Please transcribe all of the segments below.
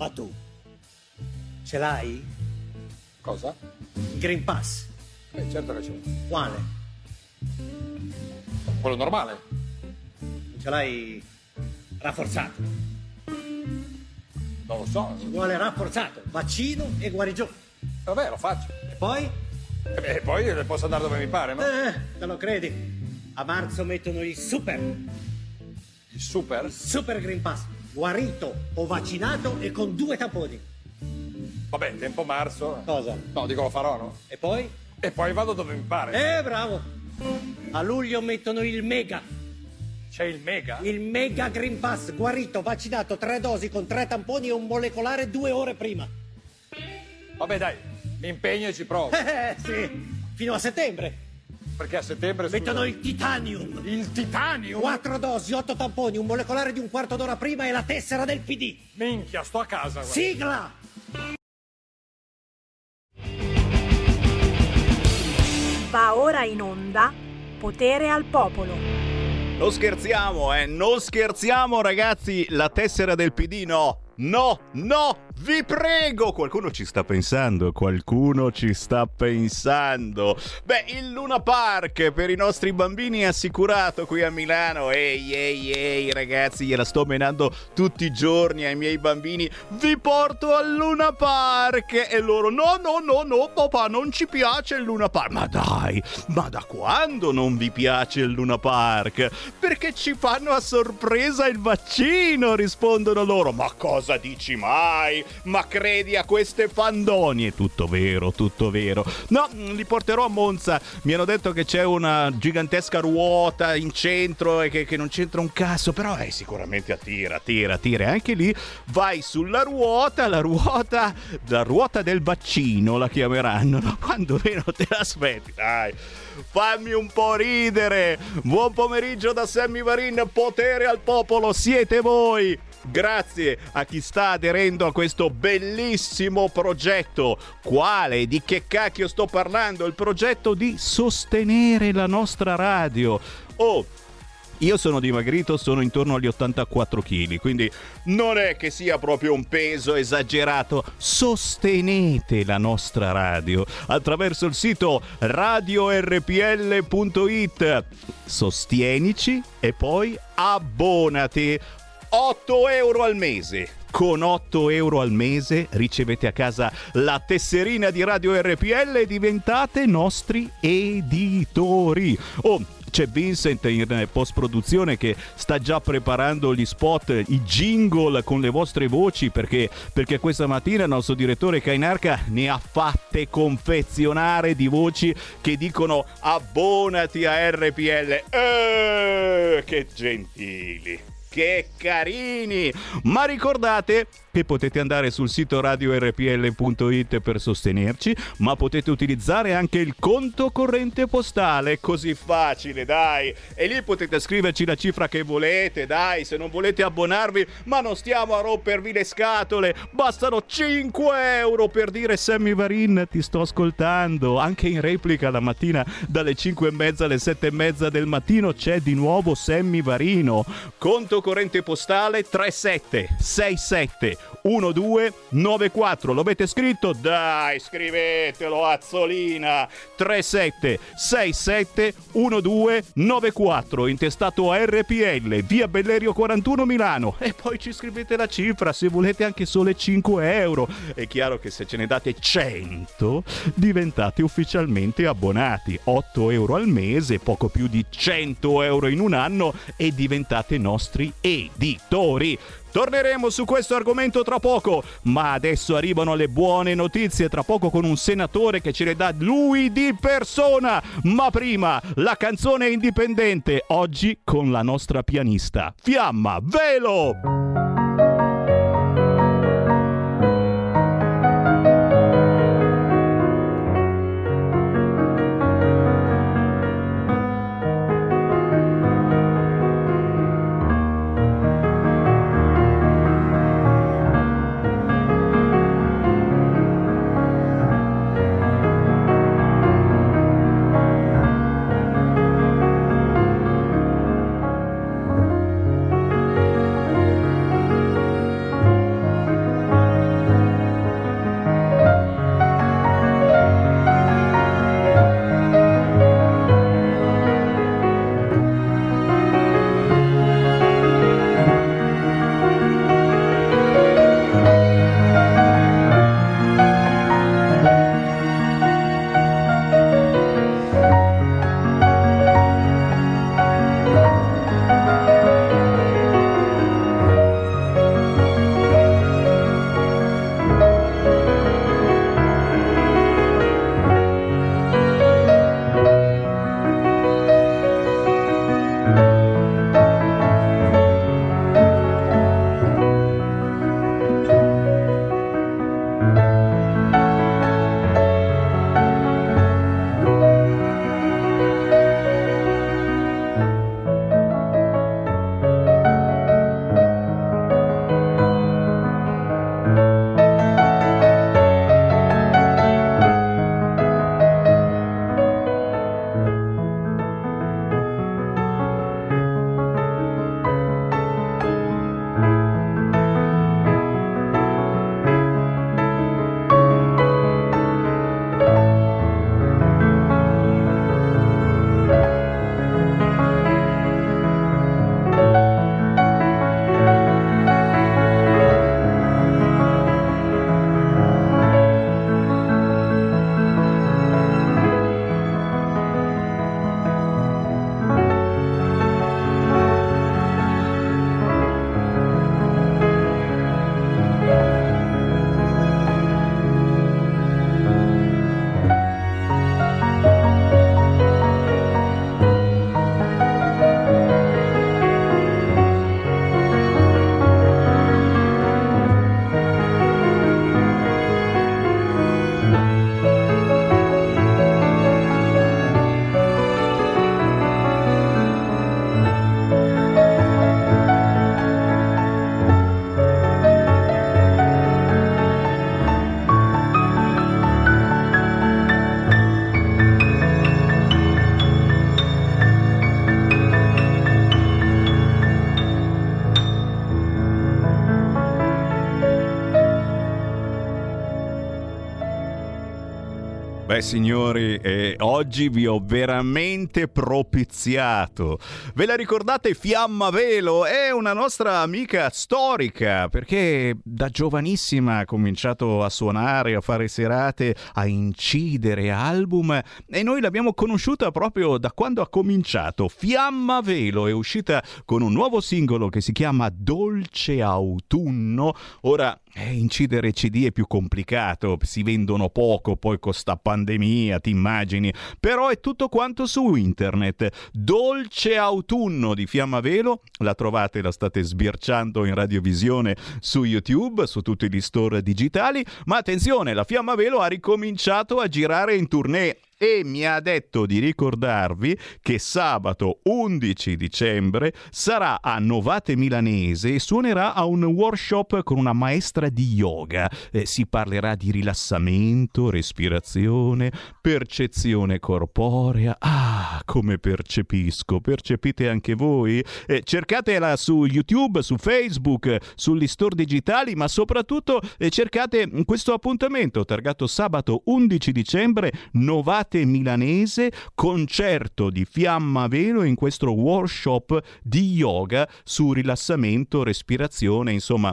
Ma tu ce l'hai? Cosa? Il Green Pass? Eh, certo che ce l'ho. Quale? Quello normale? Non ce l'hai rafforzato? Non lo so. Ci vuole rafforzato, vaccino e guarigione. Vabbè, lo faccio. E poi? E beh, poi posso andare dove mi pare, no? Eh, te lo credi? A marzo mettono il super, Il super? super Green Pass. Guarito o vaccinato e con due tamponi. Vabbè, tempo marzo. Cosa? No, dico lo farò, no? E poi? E poi vado dove mi pare. Eh, bravo! A luglio mettono il mega, C'è il mega? il mega Green Pass, guarito, vaccinato, tre dosi con tre tamponi e un molecolare due ore prima. Vabbè, dai, mi impegno e ci provo. Eh, sì, fino a settembre. Perché a settembre scusa, Mettono il titanium. il titanio. Quattro dosi, otto tamponi, un molecolare di un quarto d'ora prima e la tessera del PD. Minchia, sto a casa. guarda. Sigla! Va ora in onda Potere al Popolo. Non scherziamo, eh, non scherziamo ragazzi, la tessera del PD no, no, no, vi prego, qualcuno ci sta pensando, qualcuno ci sta pensando. Beh, il Luna Park per i nostri bambini è assicurato qui a Milano, ehi, ehi, ehi ragazzi, gliela sto menando tutti i giorni ai miei bambini, vi porto al Luna Park e loro no, no, no, no, papà, non ci piace il Luna Park. Ma dai, ma da quando non vi piace il Luna Park? Perché ci fanno a sorpresa il vaccino, rispondono loro. Ma cosa dici mai? Ma credi a queste fandonie? Tutto vero, tutto vero. No, mm, li porterò a Monza. Mi hanno detto che c'è una gigantesca ruota in centro e che, che non c'entra un cazzo, però eh, sicuramente attira, attira, attira. E Anche lì vai sulla ruota, la ruota, la ruota del vaccino la chiameranno, no? Quando meno te l'aspetti, dai. Fammi un po' ridere. Buon pomeriggio da Sammy Varin, potere al popolo, siete voi. Grazie a chi sta aderendo a questo bellissimo progetto. Quale? Di che cacchio sto parlando? Il progetto di sostenere la nostra radio. Oh, io sono dimagrito, sono intorno agli 84 kg, quindi non è che sia proprio un peso esagerato. Sostenete la nostra radio attraverso il sito radiorpl.it. Sostienici e poi abbonati. 8 euro al mese. Con 8 euro al mese ricevete a casa la tesserina di Radio RPL e diventate nostri editori. Oh, c'è Vincent in post produzione che sta già preparando gli spot, i jingle con le vostre voci perché, perché questa mattina il nostro direttore Kainarca ne ha fatte confezionare di voci che dicono abbonati a RPL. Eh, che gentili! Che carini! Ma ricordate che potete andare sul sito radiorpl.it per sostenerci, ma potete utilizzare anche il conto corrente postale, così facile, dai. E lì potete scriverci la cifra che volete, dai, se non volete abbonarvi, ma non stiamo a rompervi le scatole. Bastano 5 euro per dire Sammy Varin, ti sto ascoltando. Anche in replica la mattina dalle 5 e mezza alle 7 e mezza del mattino c'è di nuovo Sammy Varino. Conto corrente postale 3767 1294. Lo avete scritto? Dai, scrivetelo, Azzolina. 3767 1294. Intestato a RPL, via Bellerio 41 Milano. E poi ci scrivete la cifra se volete anche sole 5 euro. È chiaro che se ce ne date 100, diventate ufficialmente abbonati. 8 euro al mese, poco più di 100 euro in un anno e diventate nostri editori. Torneremo su questo argomento tra poco, ma adesso arrivano le buone notizie tra poco con un senatore che ce le dà lui di persona. Ma prima la canzone indipendente, oggi con la nostra pianista. Fiamma, velo! Signori, eh, oggi vi ho veramente propiziato. Ve la ricordate Fiamma Velo? È una nostra amica storica perché da giovanissima ha cominciato a suonare, a fare serate, a incidere album e noi l'abbiamo conosciuta proprio da quando ha cominciato. Fiamma Velo è uscita con un nuovo singolo che si chiama Dolce Autunno. Ora eh, incidere CD è più complicato, si vendono poco poi con sta pandemia, ti immagini, però è tutto quanto su internet. Dolce autunno di Fiamma Velo, la trovate, la state sbirciando in radiovisione su YouTube, su tutti gli store digitali, ma attenzione, la Fiamma Velo ha ricominciato a girare in tournée e mi ha detto di ricordarvi che sabato 11 dicembre sarà a Novate Milanese e suonerà a un workshop con una maestra di yoga. Eh, si parlerà di rilassamento, respirazione, percezione corporea. Ah, come percepisco, percepite anche voi? Eh, cercatela su YouTube, su Facebook, sugli store digitali, ma soprattutto eh, cercate questo appuntamento targato sabato 11 dicembre Novate Arte Milanese, concerto di Fiamma Velo in questo workshop di yoga su rilassamento, respirazione, insomma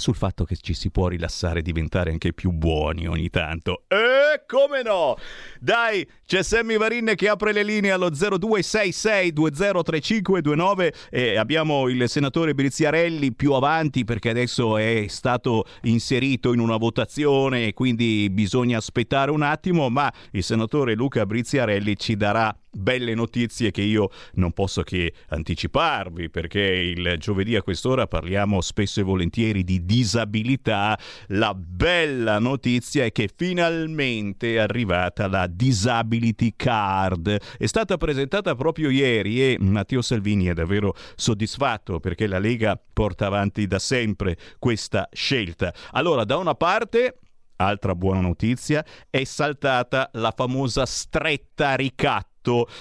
sul fatto che ci si può rilassare e diventare anche più buoni ogni tanto. E come no? Dai, c'è Sammy Varin che apre le linee allo 0266203529 e abbiamo il senatore Briziarelli più avanti perché adesso è stato inserito in una votazione e quindi bisogna aspettare un attimo, ma il senatore Luca Briziarelli ci darà belle notizie che io non posso che anticiparvi perché il giovedì a quest'ora parliamo spesso e volentieri di disabilità. La bella notizia è che finalmente è arrivata la Disability Card. È stata presentata proprio ieri e Matteo Salvini è davvero soddisfatto perché la Lega porta avanti da sempre questa scelta. Allora, da una parte altra buona notizia, è saltata la famosa stretta ricatto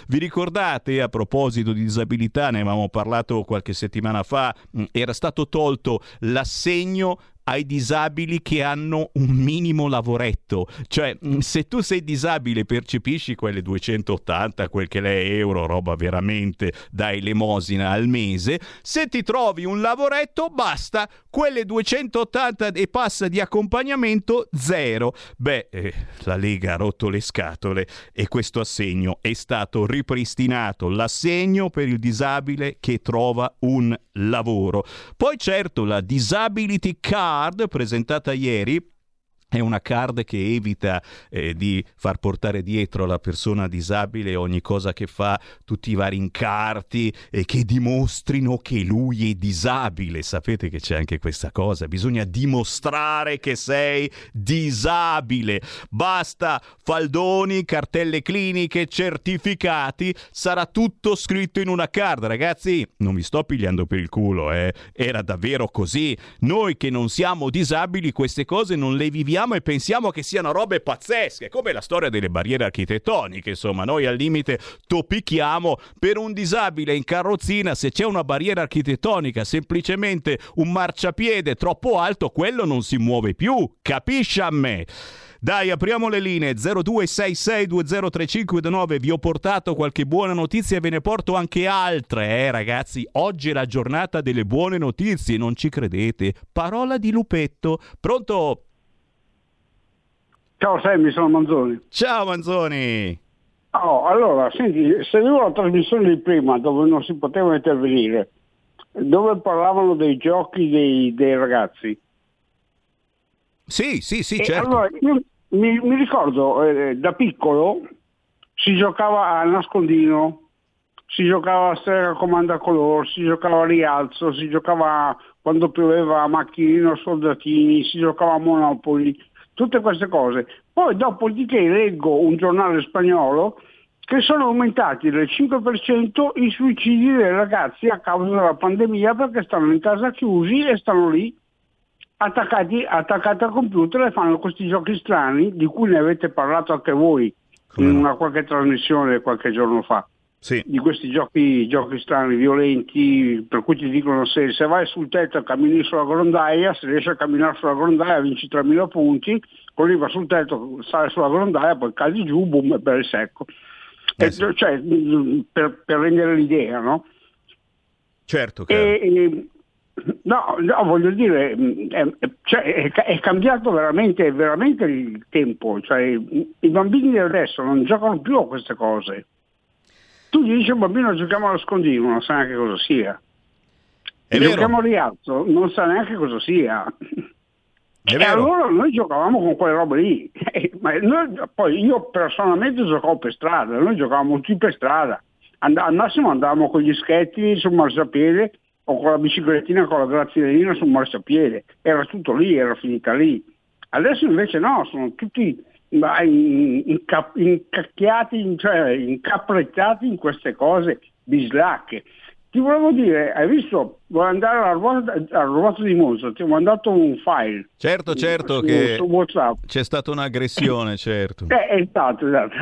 vi ricordate a proposito di disabilità, ne avevamo parlato qualche settimana fa, mm, era stato tolto l'assegno ai disabili che hanno un minimo lavoretto. Cioè, mm, se tu sei disabile percepisci quelle 280, quel che lei euro, roba veramente da elemosina al mese, se ti trovi un lavoretto basta, quelle 280 e passa di accompagnamento zero. Beh, eh, la Lega ha rotto le scatole e questo assegno è stato ripristinato, l'assegno per il disabile che trova un lavoro. Poi certo la Disability Card card presentata ieri è una card che evita eh, di far portare dietro la persona disabile ogni cosa che fa, tutti i vari incarti e che dimostrino che lui è disabile. Sapete che c'è anche questa cosa, bisogna dimostrare che sei disabile. Basta faldoni, cartelle cliniche, certificati, sarà tutto scritto in una card. Ragazzi, non vi sto pigliando per il culo, eh. Era davvero così. Noi che non siamo disabili queste cose non le viviamo vediamo e pensiamo che siano robe pazzesche, come la storia delle barriere architettoniche, insomma, noi al limite toppichiamo per un disabile in carrozzina, se c'è una barriera architettonica, semplicemente un marciapiede troppo alto, quello non si muove più, capisci a me? Dai, apriamo le linee 0266203529. Vi ho portato qualche buona notizia e ve ne porto anche altre, eh, ragazzi. Oggi è la giornata delle buone notizie, non ci credete? Parola di lupetto. Pronto? Ciao Sammy, sono Manzoni. Ciao Manzoni. Oh, allora, senti, seguivo la trasmissione di prima dove non si poteva intervenire, dove parlavano dei giochi dei, dei ragazzi. Sì, sì, sì, e certo. Allora, mi, mi, ricordo, eh, da piccolo si giocava a nascondino, si giocava a strega comanda color, si giocava a rialzo, si giocava quando pioveva a macchinino, soldatini, si giocava a Monopoli tutte queste cose. Poi dopodiché leggo un giornale spagnolo che sono aumentati del 5% i suicidi dei ragazzi a causa della pandemia perché stanno in casa chiusi e stanno lì attaccati, attaccati al computer e fanno questi giochi strani di cui ne avete parlato anche voi in una qualche trasmissione qualche giorno fa. Sì. di questi giochi, giochi strani, violenti, per cui ti dicono se, se vai sul tetto e cammini sulla grondaia, se riesci a camminare sulla grondaia vinci 3.000 punti, lì va sul tetto, sale sulla grondaia, poi cadi giù, boom, e per il secco. Eh E, sì. Cioè, per, per rendere l'idea, no? Certo, caro. E, e- no, no, voglio dire, è, cioè, è è cambiato veramente, veramente il tempo, cioè, i i bambini di adesso non giocano più a queste cose. Tu gli dici a un bambino giochiamo allo scondino, non sa neanche cosa sia. È vero. Giochiamo a rialzo, non sa neanche cosa sia. È E vero. allora noi giocavamo con quelle robe lì. Ma noi- poi io personalmente giocavo per strada, noi giocavamo tutti per strada. And- al massimo andavamo con gli schetti sul marciapiede o con la biciclettina con la graziellina sul marciapiede. Era tutto lì, era finita lì. Adesso invece no, sono tutti ma, in- inca- incacchiati, cioè incapprettati in queste cose bislacche. Ti volevo dire, hai visto, vuoi andare alla ruota, alla ruota di Monza, ti ho mandato un file. Certo, certo su, che su WhatsApp. c'è stata un'aggressione, certo. Eh, esatto, esatto.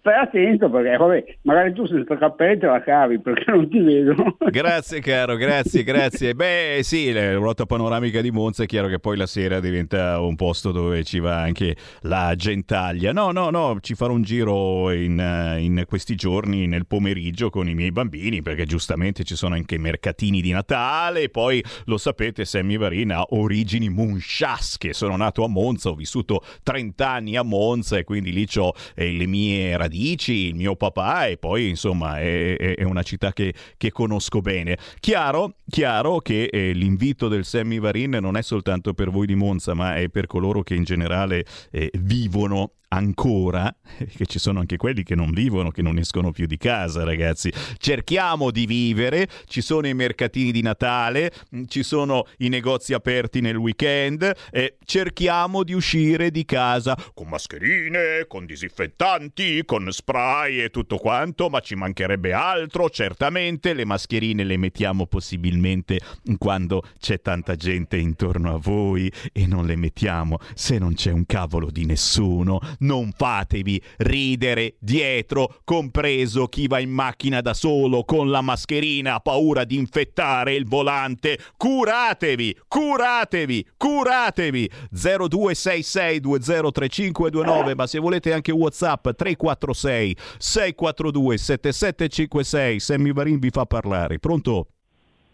Stai attento perché, vabbè, magari tu senza cappelli te la cavi perché non ti vedono. Grazie caro, grazie, grazie. Beh sì, la ruota panoramica di Monza è chiaro che poi la sera diventa un posto dove ci va anche la gentaglia. No, no, no, ci farò un giro in, eh, in questi giorni nel pomeriggio con i miei bambini perché giustamente ci sono anche i mercatini di Natale e poi lo sapete Sammy Varin ha origini munchasche. Sono nato a Monza, ho vissuto 30 anni a Monza e quindi lì ho le mie radici, il mio papà e poi insomma è, è- una città che, che conosco bene. Chiaro, chiaro che eh, l'invito del Sammy Varin non è soltanto per voi di Monza ma è per coloro che in generale eh, vivono ancora, che ci sono anche quelli che non vivono, che non escono più di casa, ragazzi. Cerchiamo di vivere, ci sono i mercatini di Natale, mh, ci sono i negozi aperti nel weekend, e cerchiamo di uscire di casa con mascherine, con disinfettanti, con spray e tutto quanto, ma ci mancherebbe altro, certamente le mascherine le mettiamo possibilmente quando c'è tanta gente intorno a voi e non le mettiamo se non c'è un cavolo di nessuno. Non fatevi ridere dietro, compreso chi va in macchina da solo con la mascherina, ha paura di infettare il volante. Curatevi, curatevi, curatevi. 0266203529, ma se volete anche WhatsApp 346 642 7756. Sammy Varin vi fa parlare. Pronto?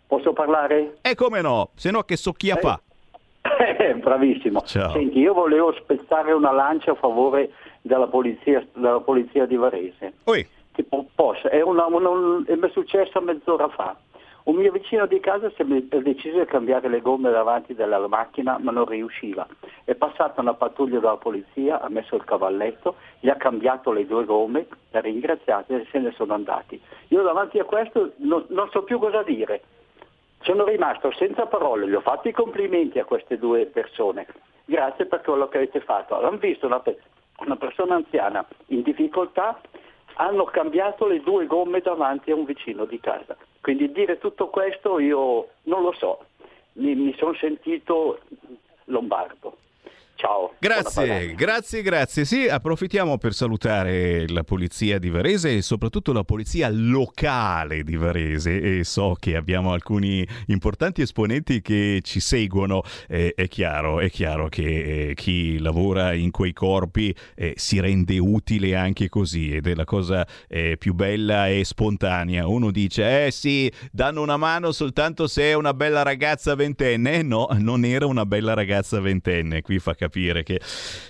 Posso parlare? E come no? Se no che so chi Eh. fa. Bravissimo. Ciao. Senti, io volevo spezzare una lancia a favore della polizia, della polizia di Varese. Oi. Tipo, posso, è, una- una- un- è mi è successo mezz'ora fa. Un mio vicino di casa si è deciso di cambiare le gomme davanti della macchina, ma non riusciva. È passata una pattuglia della polizia, ha messo il cavalletto, gli ha cambiato le due gomme, l'ha ringraziato e se ne sono andati. Io davanti a questo non, non so più cosa dire. Sono rimasto senza parole, gli ho fatto i complimenti a queste due persone. Grazie per quello che avete fatto. Hanno visto una, pe- una persona anziana in difficoltà, hanno cambiato le due gomme davanti a un vicino di casa. Quindi dire tutto questo io non lo so, mi, mi sono sentito lombardo. Ciao. Grazie, grazie, grazie. Sì, approfittiamo per salutare la polizia di Varese e soprattutto la polizia locale di Varese e so che abbiamo alcuni importanti esponenti che ci seguono. Eh, è chiaro, è chiaro che eh, chi lavora in quei corpi eh, si rende utile anche così ed è la cosa eh, più bella e spontanea. Uno dice, eh sì, danno una mano soltanto se è una bella ragazza ventenne. No, non era una bella ragazza ventenne. Qui fa capire che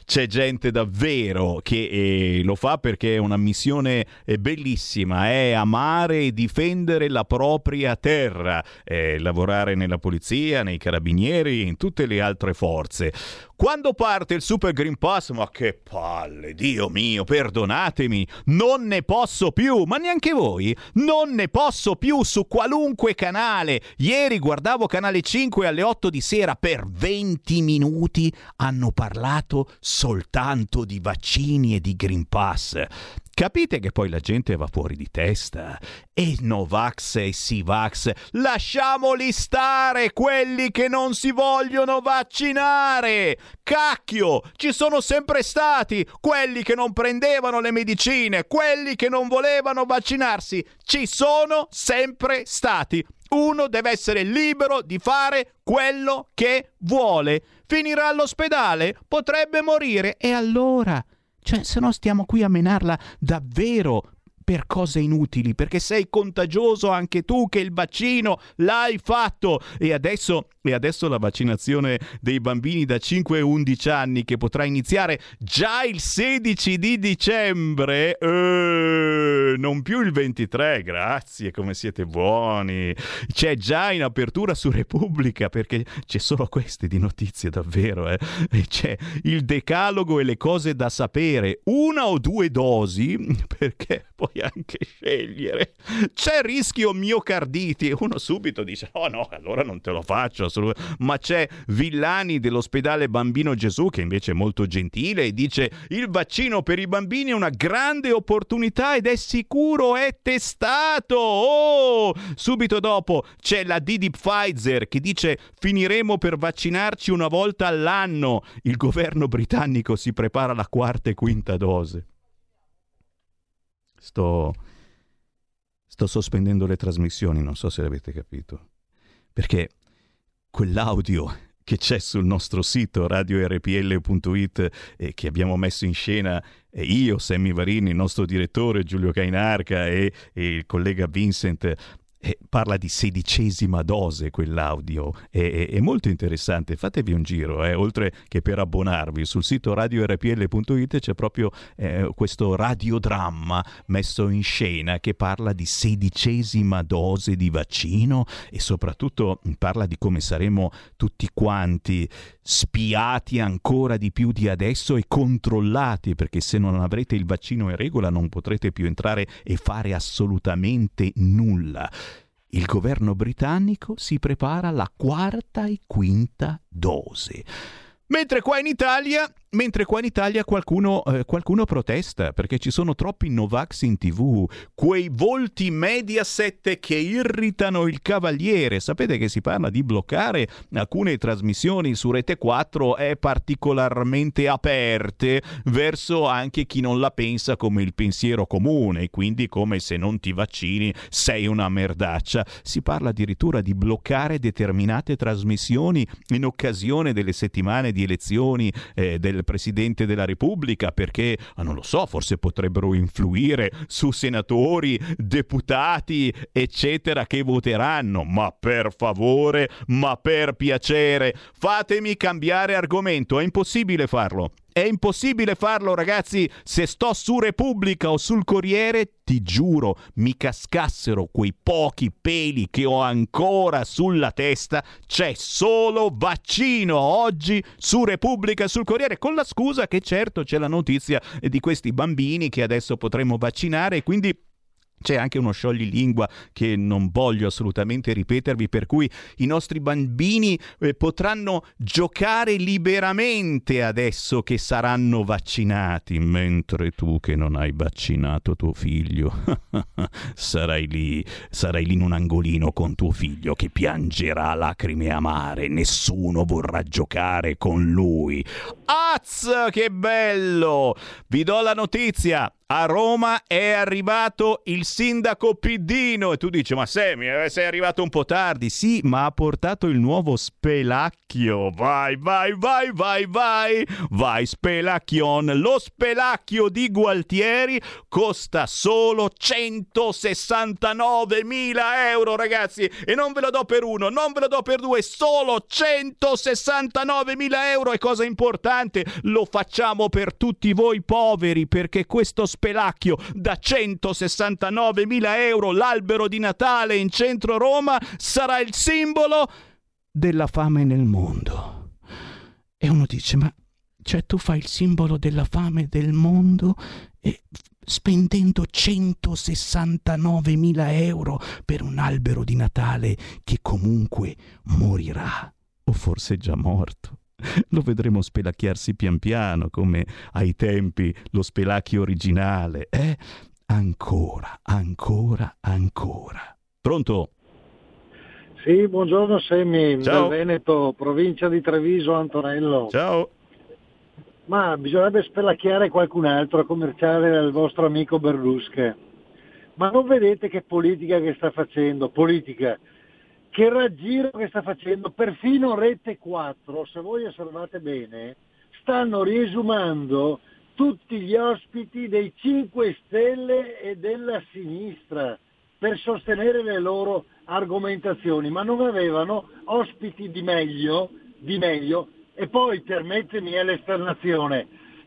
c'è gente davvero che eh, lo fa perché è una missione eh, bellissima, è amare e difendere la propria terra, eh, lavorare nella polizia, nei carabinieri, in tutte le altre forze. Quando parte il Super Green Pass, ma che palle, Dio mio, perdonatemi, non ne posso più, ma neanche voi, non ne posso più su qualunque canale. Ieri guardavo Canale 5 alle 8 di sera, per 20 minuti hanno parlato soltanto di vaccini e di Green Pass. Capite che poi la gente va fuori di testa? E Novax e Sivax, lasciamoli stare quelli che non si vogliono vaccinare! Cacchio, ci sono sempre stati quelli che non prendevano le medicine, quelli che non volevano vaccinarsi, ci sono sempre stati. Uno deve essere libero di fare quello che vuole. Finirà all'ospedale, potrebbe morire. E allora? Cioè, se no stiamo qui a menarla davvero per cose inutili, perché sei contagioso anche tu che il vaccino l'hai fatto e adesso, e adesso la vaccinazione dei bambini da 5 a 11 anni che potrà iniziare già il 16 di dicembre, eh, non più il 23, grazie, come siete buoni. C'è già in apertura su Repubblica perché c'è solo queste di notizie davvero, eh. c'è il decalogo e le cose da sapere, una o due dosi perché poi puoi anche scegliere. C'è rischio miocarditi e uno subito dice oh no, allora non te lo faccio. Ma c'è Villani dell'ospedale Bambino Gesù che invece è molto gentile e dice il vaccino per i bambini è una grande opportunità ed è sicuro, è testato. Oh! Subito dopo c'è la D Pfizer che dice finiremo per vaccinarci una volta all'anno. Il governo britannico si prepara alla quarta e quinta dose sto, sto sospendendo le trasmissioni, non so se l'avete capito, perché quell'audio che c'è sul nostro sito radiorpl.it e che abbiamo messo in scena io, Sammy Varini, il nostro direttore Giulio Cainarca e, e il collega Vincent eh, parla di sedicesima dose quell'audio, è, è, molto interessante, fatevi un giro, eh. oltre che per abbonarvi sul sito radiorpl.it c'è proprio eh, questo radiodramma messo in scena che parla di sedicesima dose di vaccino e soprattutto parla di come saremo tutti quanti spiati ancora di più di adesso e controllati perché se non avrete il vaccino in regola non potrete più entrare e fare assolutamente nulla il governo britannico si prepara alla quarta e quinta dose. Mentre qua in Italia Mentre qua in Italia qualcuno, eh, qualcuno, protesta perché ci sono troppi Novax in tv, quei volti Mediaset che irritano il cavaliere. Sapete che si parla di bloccare alcune trasmissioni su Rete 4 è particolarmente aperte verso anche chi non la pensa come il pensiero comune, quindi come se non ti vaccini sei una merdaccia. Si parla addirittura di bloccare determinate trasmissioni in occasione delle settimane di elezioni eh, del Presidente della Repubblica perché, ah, non lo so, forse potrebbero influire su senatori, deputati, eccetera, che voteranno. Ma per favore, ma per piacere, fatemi cambiare argomento, è impossibile farlo. È impossibile farlo, ragazzi. Se sto su Repubblica o sul Corriere, ti giuro, mi cascassero quei pochi peli che ho ancora sulla testa. C'è solo vaccino oggi su Repubblica e sul Corriere, con la scusa che certo c'è la notizia di questi bambini che adesso potremo vaccinare e quindi c'è anche uno scioglilingua che non voglio assolutamente ripetervi, per cui i nostri bambini eh, potranno giocare liberamente adesso che saranno vaccinati, mentre tu che non hai vaccinato tuo figlio sarai lì, sarai lì in un angolino con tuo figlio che piangerà lacrime amare, nessuno vorrà giocare con lui. Az, che bello! Vi do la notizia, a Roma è arrivato il sindaco Piddino. E tu dici ma Semi eh, sei arrivato un po' tardi. Sì ma ha portato il nuovo spelacchio. Vai vai vai vai vai. Vai spelacchion. Lo spelacchio di Gualtieri costa solo 169 mila euro ragazzi. E non ve lo do per uno non ve lo do per due solo 169 mila euro. E cosa importante. Lo facciamo per tutti voi poveri perché questo spelacchio da 169 mila euro l'albero di Natale in centro Roma sarà il simbolo della fame nel mondo. E uno dice, ma cioè tu fai il simbolo della fame del mondo e spendendo 169 mila euro per un albero di Natale che comunque morirà o forse è già morto. Lo vedremo spelacchiarsi pian piano come ai tempi lo spelacchio originale. Eh? Ancora, ancora, ancora. Pronto? Sì, buongiorno Semmi, Ciao. dal Veneto, provincia di Treviso, Antonello. Ciao. Ma bisognerebbe spelacchiare qualcun altro a commerciare del vostro amico Berlusca. Ma non vedete che politica che sta facendo? Politica. Che raggiro che sta facendo? Perfino Rete 4, se voi osservate bene, stanno riesumando tutti gli ospiti dei 5 Stelle e della sinistra per sostenere le loro argomentazioni, ma non avevano ospiti di meglio, di meglio. E poi permettimi l'esternazione,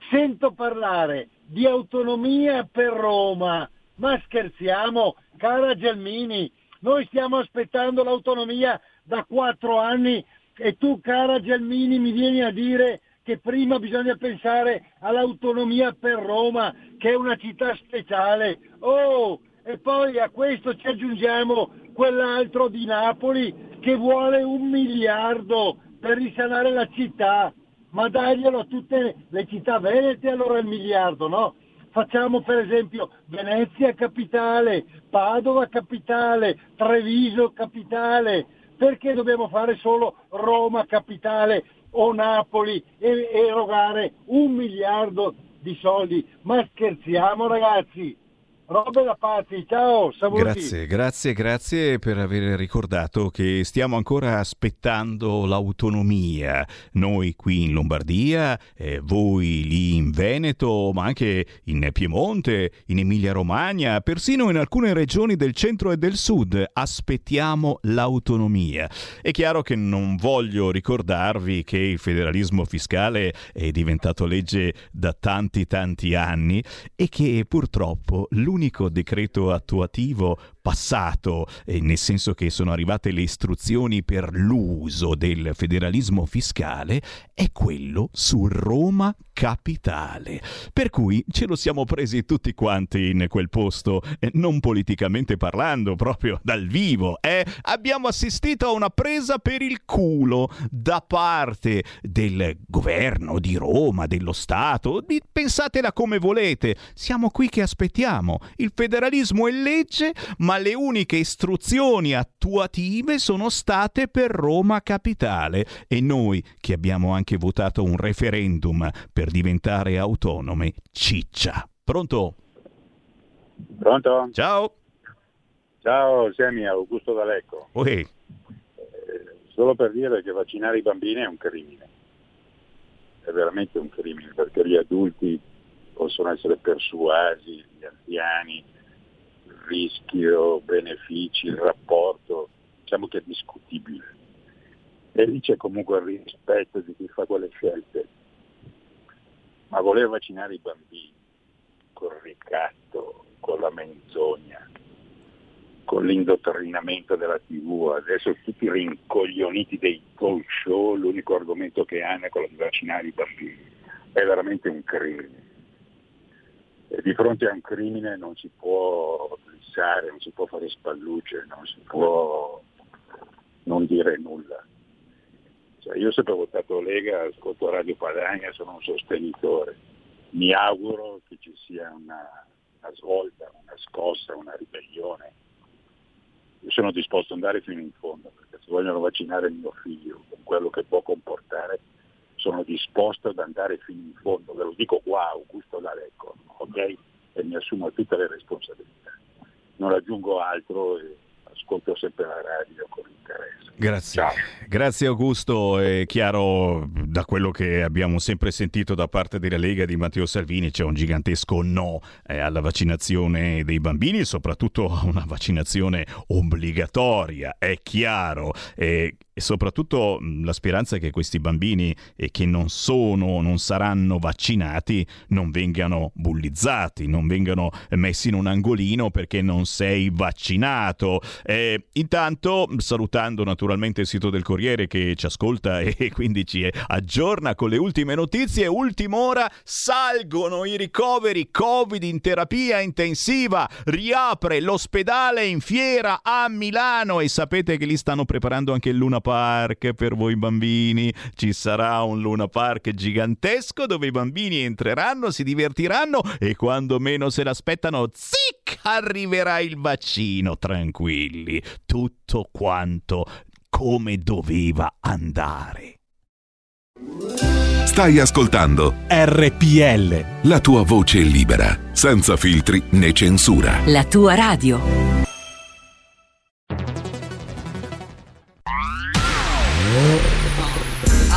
sento parlare di autonomia per Roma, ma scherziamo, cara Gelmini, noi stiamo aspettando l'autonomia da quattro anni e tu, cara Gelmini, mi vieni a dire che prima bisogna pensare all'autonomia per Roma, che è una città speciale. Oh, e poi a questo ci aggiungiamo quell'altro di Napoli che vuole un miliardo per risanare la città, ma daglielo a tutte le città venete allora il miliardo, no? Facciamo per esempio Venezia capitale, Padova capitale, Treviso capitale, perché dobbiamo fare solo Roma capitale o Napoli e erogare un miliardo di soldi? Ma scherziamo ragazzi? Robe da pazzi, ciao, saluti. Grazie, grazie, grazie per aver ricordato che stiamo ancora aspettando l'autonomia. Noi qui in Lombardia, eh, voi lì in Veneto, ma anche in Piemonte, in Emilia-Romagna, persino in alcune regioni del centro e del sud aspettiamo l'autonomia. È chiaro che non voglio ricordarvi che il federalismo fiscale è diventato legge da tanti tanti anni e che purtroppo l'unico decreto attuativo passato, eh, nel senso che sono arrivate le istruzioni per l'uso del federalismo fiscale, è quello su Roma Capitale. Per cui ce lo siamo presi tutti quanti in quel posto, eh, non politicamente parlando, proprio dal vivo. Eh? Abbiamo assistito a una presa per il culo da parte del governo di Roma, dello Stato. Pensatela come volete. Siamo qui che aspettiamo. Il federalismo è legge, ma le uniche istruzioni attuative sono state per Roma Capitale e noi che abbiamo anche votato un referendum per diventare autonome, ciccia. Pronto? Pronto? Ciao. Ciao, Semi, Augusto D'Alecco. Uè, Eh, solo per dire che vaccinare i bambini è un crimine. È veramente un crimine perché gli adulti possono essere persuasi, gli anziani, rischio, benefici, il rapporto, diciamo che è discutibile. E lì c'è comunque il rispetto di chi fa quelle scelte. Ma voler vaccinare i bambini col ricatto, con la menzogna, con l'indottrinamento della TV, adesso tutti rincoglioniti dei talk show, l'unico argomento che hanno è quello di vaccinare i bambini. È veramente un crimine. E di fronte a un crimine non si può glissare, non si può fare spallucce, non si può non dire nulla. Cioè, io ho sempre votato Lega, ascolto Radio Padania, sono un sostenitore. Mi auguro che ci sia una, una svolta, una scossa, una ribellione. Io sono disposto ad andare fino in fondo, perché se vogliono vaccinare mio figlio con quello che può comportare, sono disposto ad andare fino in fondo. Ve lo dico qua, Augusto D'Alecco, ok? E mi assumo tutte le responsabilità. Non aggiungo altro e ascolto sempre la radio con interesse. Grazie. Ciao. Grazie Augusto, è chiaro da quello che abbiamo sempre sentito da parte della Lega di Matteo Salvini c'è un gigantesco no eh, alla vaccinazione dei bambini e soprattutto a una vaccinazione obbligatoria, è chiaro. Eh, e soprattutto la speranza è che questi bambini eh, che non sono, non saranno vaccinati, non vengano bullizzati, non vengano messi in un angolino perché non sei vaccinato. Eh, intanto, salutando naturalmente il sito del Corriere che ci ascolta e quindi ci aggiorna con le ultime notizie. Ultima ora, salgono i ricoveri Covid in terapia intensiva, riapre l'ospedale in fiera a Milano e sapete che lì stanno preparando anche il Luna Park per voi bambini. Ci sarà un Luna Park gigantesco dove i bambini entreranno, si divertiranno e quando meno se l'aspettano, zic, arriverà il vaccino, tranquilli. Tutto quanto come doveva andare. Stai ascoltando RPL. La tua voce libera, senza filtri né censura. La tua radio.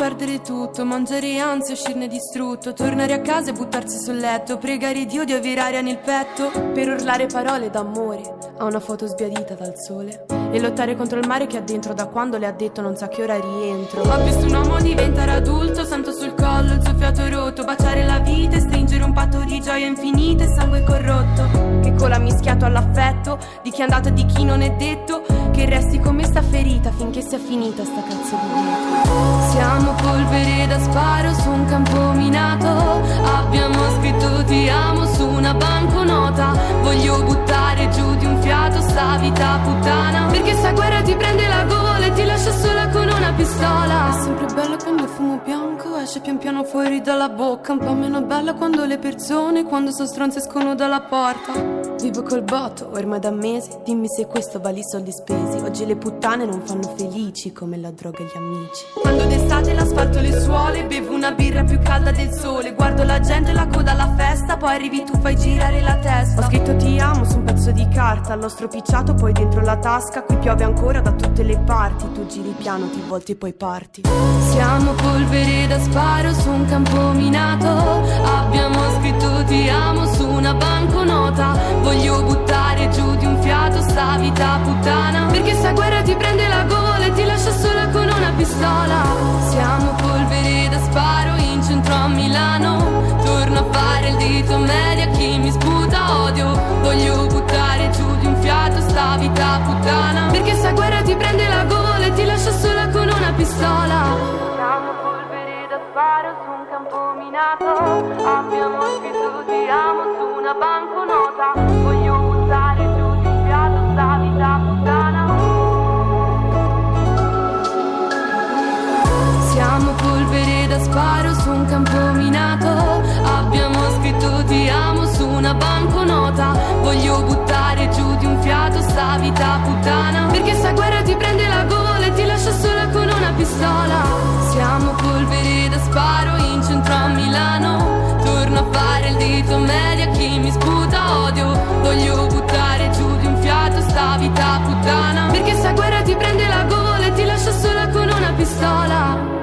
Perdere tutto, mangiare ansia, uscirne distrutto, tornare a casa e buttarsi sul letto, pregare Dio di avere aria nel petto, per urlare parole d'amore a una foto sbiadita dal sole e lottare contro il mare che ha dentro da quando le ha detto non sa che ora rientro. Ho visto un uomo diventare adulto, sento sul collo il suo fiato rotto, baciare la vita e stringere un patto di gioia infinita e sangue corrotto, che cola mischiato all'affetto di chi è andato e di chi non è detto, che resti come sta ferita finché sia finita sta cazzo di vita. Siamo polvere da sparo su un campo minato. Abbiamo scritto ti amo su una banconota. Voglio buttare giù di un fiato sta vita puttana. Perché sta guerra ti prende la gola e ti lascia sola È sempre bello quando il fumo bianco esce pian piano fuori dalla bocca. Un po' meno bella quando le persone, quando so stronze escono dalla porta. Vivo col botto ormai da mesi. Dimmi se questo vale i soldi spesi. Oggi le puttane non fanno felici come la droga e gli amici. Quando d'estate l'asfalto le suole, bevo una birra più calda del sole. Guardo la gente, la coda alla festa, poi arrivi tu, fai girare la testa. Ho scritto ti amo su un pezzo di carta, l'ho stropicciato poi dentro la tasca. Qui piove ancora da tutte le parti. Tu giri piano, ti volti e poi parti. Siamo polvere da sparo su un campo minato. Abbiamo scritto ti amo su una banconota. Voglio buttare giù di un fiato sta vita puttana. Perché sta guerra ti prende la gola e ti lascia sola con una pistola. Siamo polvere da sparo in centro a Milano. Torno a fare il dito medio a chi mi sputa odio. Voglio buttare giù di un fiato sta vita puttana. Perché sta guerra ti prende la gola e ti lascia sola pistola. Siamo polvere da sparo su un campo minato. Abbiamo scritto ti amo su una banconota. Voglio buttare giù di un fiato sta vita puttana. Siamo polvere da sparo su un campo minato. Abbiamo scritto ti amo su una banconota. Voglio buttare giù di un fiato sta vita puttana. Perché sta guerra ti prende la gola pistola. Siamo polvere da sparo in centro a Milano. Torno a fare il dito medio a chi mi sputa odio. Voglio buttare giù di un fiato sta vita puttana. Perché sta guerra ti prende la gola e ti lascia sola con una pistola.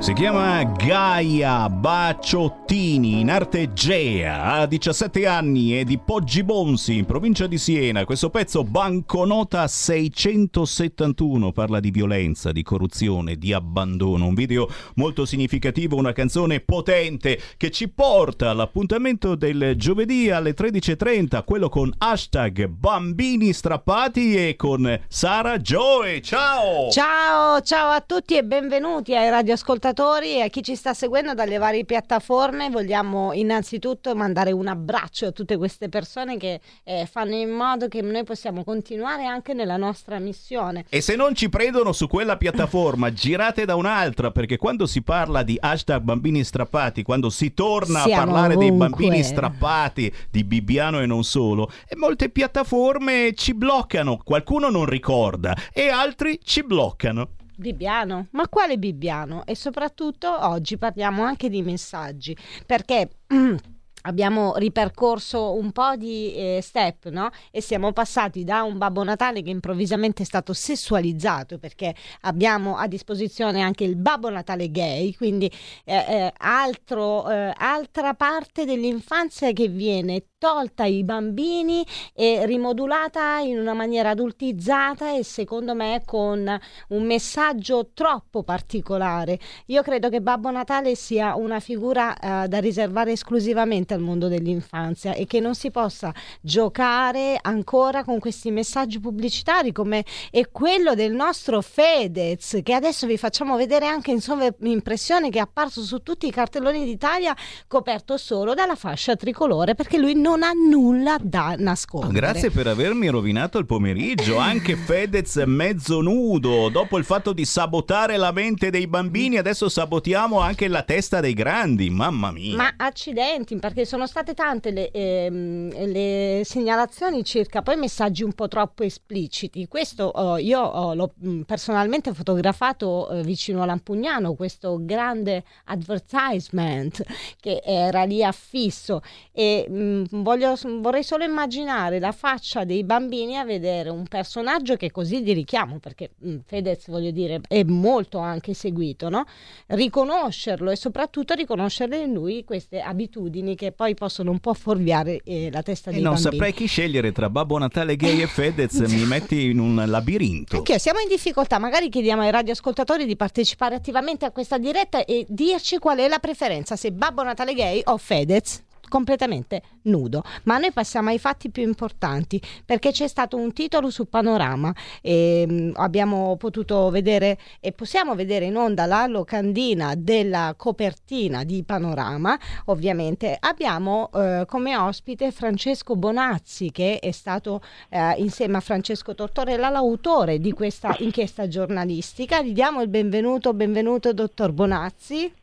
Si chiama Gaia Bacciottini, in arte Gea, ha 17 anni, è di Poggibonsi, in provincia di Siena. Questo pezzo Banconota 671 parla di violenza, di corruzione, di abbandono. Un video molto significativo, una canzone potente che ci porta all'appuntamento del giovedì alle 13.30, quello con hashtag bambini strappati e con Sara Joe. Ciao! Ciao, ciao a tutti e benvenuti ai radioascoltatori radioascoltatori e a chi ci sta seguendo dalle varie piattaforme vogliamo innanzitutto mandare un abbraccio a tutte queste persone che eh, fanno in modo che noi possiamo continuare anche nella nostra missione. E se non ci prendono su quella piattaforma, girate da un'altra, perché quando si parla di hashtag bambini strappati, quando si torna Siamo a parlare ovunque. dei bambini strappati di Bibbiano e non solo, e molte piattaforme ci bloccano, qualcuno non ricorda e altri ci bloccano. Bibbiano? Ma quale Bibbiano? E soprattutto oggi parliamo anche di messaggi, perché abbiamo ripercorso un po' di eh, step, no? E siamo passati da un Babbo Natale che improvvisamente è stato sessualizzato, perché abbiamo a disposizione anche il Babbo Natale gay, quindi eh, eh, altro, eh, altra parte dell'infanzia che viene tolta ai bambini e rimodulata in una maniera adultizzata e secondo me con un messaggio troppo particolare. Io credo che Babbo Natale sia una figura eh, da riservare esclusivamente al mondo dell'infanzia e che non si possa giocare ancora con questi messaggi pubblicitari come è quello del nostro Fedez che adesso vi facciamo vedere anche in sovraimpressione che è apparso su tutti i cartelloni d'Italia coperto solo dalla fascia tricolore perché lui non ha nulla da nascondere. Grazie per avermi rovinato il pomeriggio. Anche Fedez mezzo nudo. Dopo il fatto di sabotare la mente dei bambini, adesso sabotiamo anche la testa dei grandi. Mamma mia. Ma accidenti, perché sono state tante le, ehm, le segnalazioni circa poi messaggi un po' troppo espliciti. Questo oh, io oh, l'ho mh, personalmente fotografato eh, vicino a Lampugnano, questo grande advertisement che era lì affisso e mh, voglio- vorrei solo immaginare la faccia dei bambini a vedere un personaggio che così di richiamo, perché mh, Fedez, voglio dire, è molto anche seguito, no? Riconoscerlo e soprattutto riconoscere in lui queste abitudini che poi possono un po' fuorviare eh, la testa E dei non bambini. saprei chi scegliere tra Babbo Natale gay e Fedez, mi metti in un labirinto. Anch'io siamo in difficoltà, magari chiediamo ai radioascoltatori di partecipare attivamente a questa diretta e dirci qual è la preferenza, se Babbo Natale gay o Fedez completamente nudo. Ma noi passiamo ai fatti più importanti perché c'è stato un titolo su Panorama e mh, abbiamo potuto vedere e possiamo vedere in onda la locandina della copertina di Panorama. Ovviamente abbiamo eh, come ospite Francesco Bonazzi che è stato eh, insieme a Francesco Tortorella l'autore di questa inchiesta giornalistica. Gli diamo il benvenuto, benvenuto dottor Bonazzi.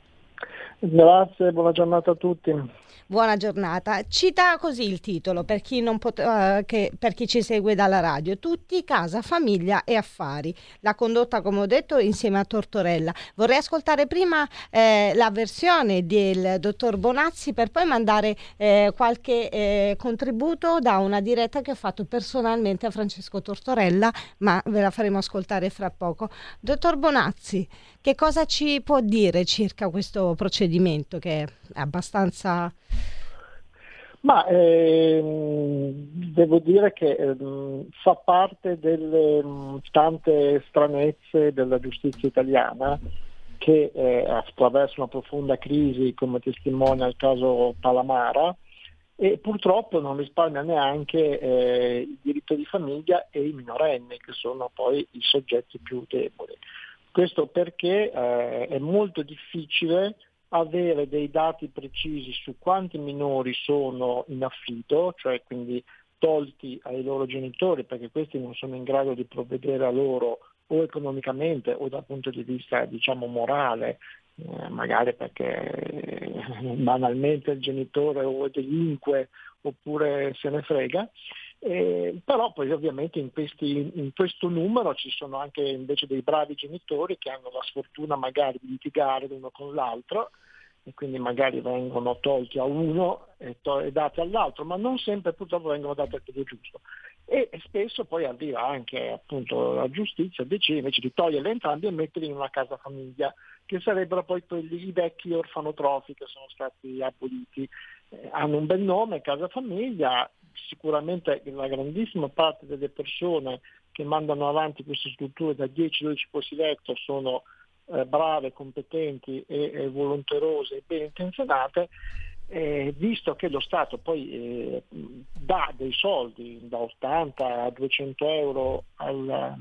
Grazie, buona giornata a tutti. Buona giornata. Cita così il titolo per chi, pot- eh, che- per chi ci segue dalla radio. Tutti, casa, famiglia e affari. La condotta, come ho detto, insieme a Tortorella. Vorrei ascoltare prima eh, la versione del dottor Bonazzi per poi mandare eh, qualche eh, contributo da una diretta che ho fatto personalmente a Francesco Tortorella, ma ve la faremo ascoltare fra poco. Dottor Bonazzi, che cosa ci può dire circa questo procedimento che è abbastanza... Ma ehm, devo dire che ehm, fa parte delle mh, tante stranezze della giustizia italiana che eh, attraverso una profonda crisi, come testimonia il caso Palamara, e purtroppo non risparmia neanche eh, il diritto di famiglia e i minorenni, che sono poi i soggetti più deboli. Questo perché eh, è molto difficile avere dei dati precisi su quanti minori sono in affitto, cioè quindi tolti ai loro genitori perché questi non sono in grado di provvedere a loro o economicamente o dal punto di vista diciamo morale, eh, magari perché eh, banalmente il genitore o delinque oppure se ne frega. Eh, però poi ovviamente in, questi, in questo numero ci sono anche invece dei bravi genitori che hanno la sfortuna magari di litigare l'uno con l'altro e quindi magari vengono tolti a uno e, to- e dati all'altro, ma non sempre purtroppo vengono dati al quello giusto. E, spesso poi arriva anche appunto la giustizia a invece di toglierli entrambi e metterli in una casa famiglia, che sarebbero poi quelli, i vecchi orfanotrofi che sono stati aboliti. Eh, hanno un bel nome, casa famiglia, sicuramente la grandissima parte delle persone che mandano avanti queste strutture da 10-12 posti letto sono eh, brave, competenti e, e volenterose e ben intenzionate, eh, visto che lo Stato poi eh, dà dei soldi da 80 a 200 euro al,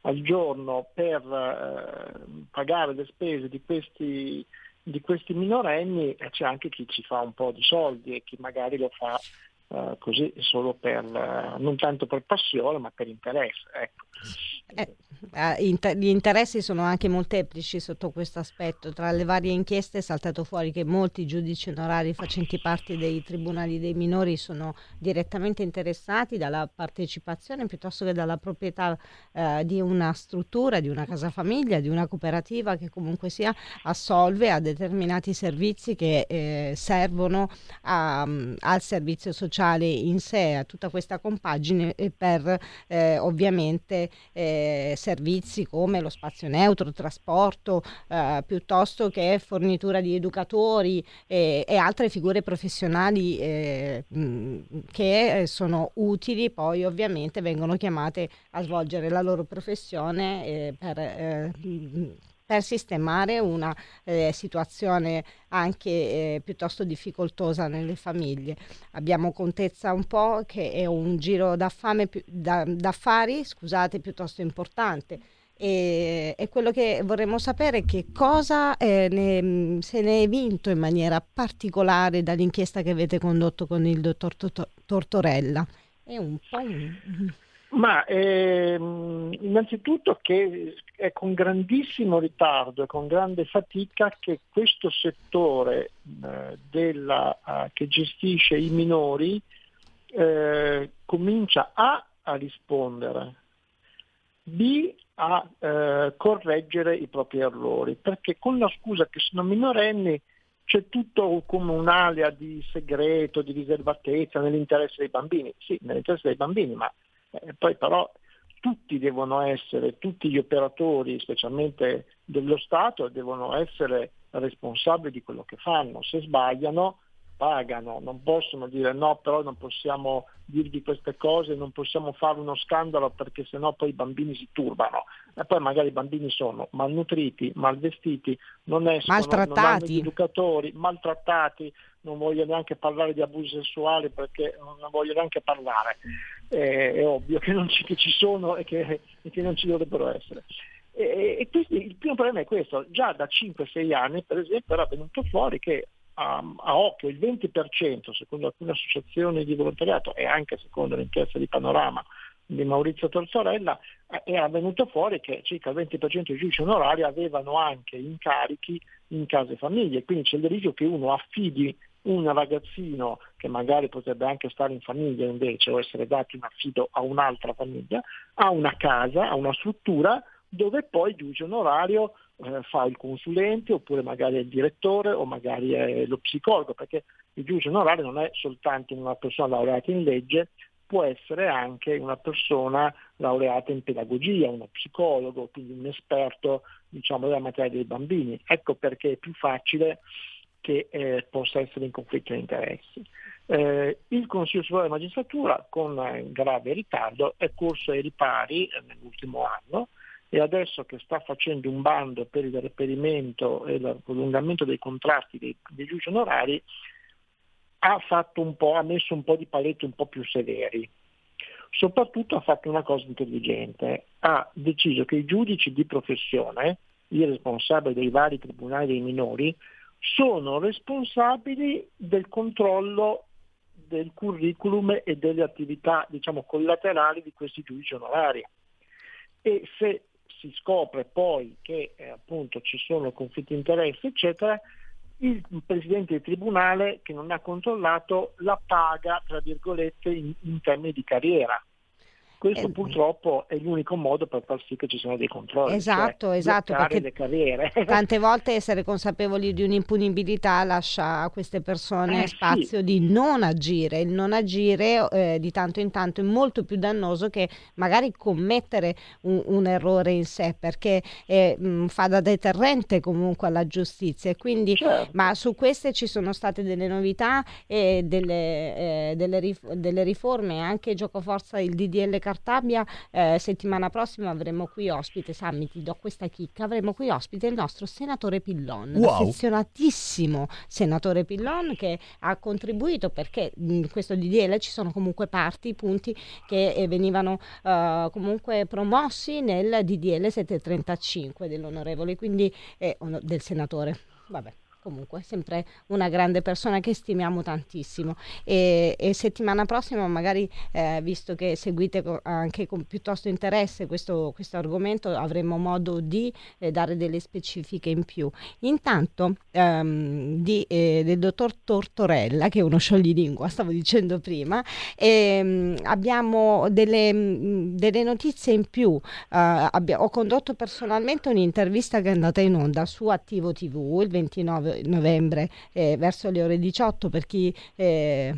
al giorno per eh, pagare le spese di questi, di questi minorenni, c'è anche chi ci fa un po' di soldi e chi magari lo fa eh, così solo per, eh, non tanto per passione ma per interesse. Ecco. Eh, eh gli interessi sono anche molteplici sotto questo aspetto. Tra le varie inchieste è saltato fuori che molti giudici onorari facenti parte dei tribunali dei minori sono direttamente interessati dalla partecipazione piuttosto che dalla proprietà eh, di una struttura, di una casa famiglia, di una cooperativa che comunque sia assolve a determinati servizi che eh, servono a, al servizio sociale in sé, a tutta questa compagine per eh, ovviamente eh, servizi come lo spazio neutro, trasporto, eh, piuttosto che fornitura di educatori e, e altre figure professionali eh, che sono utili, poi ovviamente vengono chiamate a svolgere la loro professione eh, per eh, per sistemare una eh, situazione anche eh, piuttosto difficoltosa nelle famiglie. Abbiamo contezza un po' che è un giro d'affame, da, d'affari scusate, piuttosto importante. E, e, quello che vorremmo sapere è che cosa eh, ne, se ne è vinto in maniera particolare dall'inchiesta che avete condotto con il dottor Tortorella. È un po'. Ma ehm, innanzitutto che è con grandissimo ritardo e con grande fatica che questo settore eh, della, uh, che gestisce i minori eh, comincia A a rispondere, B a eh, correggere i propri errori, perché con la scusa che sono minorenni c'è tutto come un'alea di segreto, di riservatezza nell'interesse dei bambini. Sì, nell'interesse dei bambini, ma eh, poi però tutti devono essere, tutti gli operatori, specialmente dello Stato, devono essere responsabili di quello che fanno. Se sbagliano pagano, non possono dire no, però non possiamo dirgli queste cose, non possiamo fare uno scandalo perché sennò poi i bambini si turbano. E poi magari i bambini sono malnutriti, malvestiti, non escono, maltrattati. non hanno gli educatori, maltrattati, non voglio neanche parlare di abusi sessuali perché non voglio neanche parlare. Eh, è ovvio che, ci, che ci sono e che, e che non ci dovrebbero essere. E, e quindi il primo problema è questo, già da 5-6 anni per esempio era venuto fuori che a, a, occhio il 20% secondo alcune associazioni di volontariato e anche secondo l'inchiesta di Panorama di Maurizio Tortorella eh, era venuto fuori che circa il 20% dei giudici onorari avevano anche incarichi in case famiglie, quindi c'è il rischio che uno affidi un ragazzino che magari potrebbe anche stare in famiglia invece o essere dato in affido a un'altra famiglia, a una casa, a una struttura dove poi giudice onorario eh, fa il consulente oppure magari è il direttore o magari è lo psicologo, perché il giudice onorario non è soltanto una persona laureata in legge, può essere anche una persona laureata in pedagogia, uno psicologo, quindi un esperto diciamo, della materia dei bambini. Ecco perché è più facile che eh, possa essere in conflitto di interessi. Eh, il Consiglio Superiore della Magistratura con eh, grave ritardo è corso ai ripari eh, nell'ultimo anno e adesso che sta facendo un bando per il reperimento e il prolungamento dei contratti dei, dei giudici onorari, ha, ha messo un po' di paletti un po' più severi. Soprattutto ha fatto una cosa intelligente, ha deciso che i giudici di professione, i responsabili dei vari tribunali dei minori, sono responsabili del controllo del curriculum e delle attività diciamo, collaterali di questi giudici onorari. E se si scopre poi che eh, appunto ci sono conflitti di interesse, eccetera, il presidente del tribunale che non ha controllato la paga, tra virgolette, in, in termini di carriera. Questo eh, purtroppo è l'unico modo per far sì che ci siano dei controlli. Esatto, cioè esatto. Perché le carriere. tante volte essere consapevoli di un'impunibilità lascia a queste persone Eh, spazio sì. di non agire. Il non agire eh, di tanto in tanto è molto più dannoso che magari commettere un, un errore in sé, perché eh, mh, fa da deterrente comunque alla giustizia. Quindi, Certo. ma su queste ci sono state delle novità e delle, eh, delle rif- delle riforme, anche gioco forza il DDL Cartabia, eh, settimana prossima avremo qui ospite, Sammy ti do questa chicca, avremo qui ospite il nostro senatore Pillon, Wow. l'affezionatissimo senatore Pillon che ha contribuito perché in questo DDL ci sono comunque parti, punti che eh, venivano eh, comunque promossi nel DDL 735 dell'onorevole, quindi eh, del senatore. Vabbè. Comunque, sempre una grande persona che stimiamo tantissimo. E, e settimana prossima, magari, eh, visto che seguite co- anche con piuttosto interesse questo, questo argomento, avremo modo di eh, dare delle specifiche in più. Intanto, ehm, di, eh, del dottor Tortorella, che è uno scioglilingua, stavo dicendo prima, ehm, abbiamo delle, mh, delle notizie in più. Eh, abbia- ho condotto personalmente un'intervista che è andata in onda su Attivo TV il 29 novembre eh, verso le ore 18 per chi eh,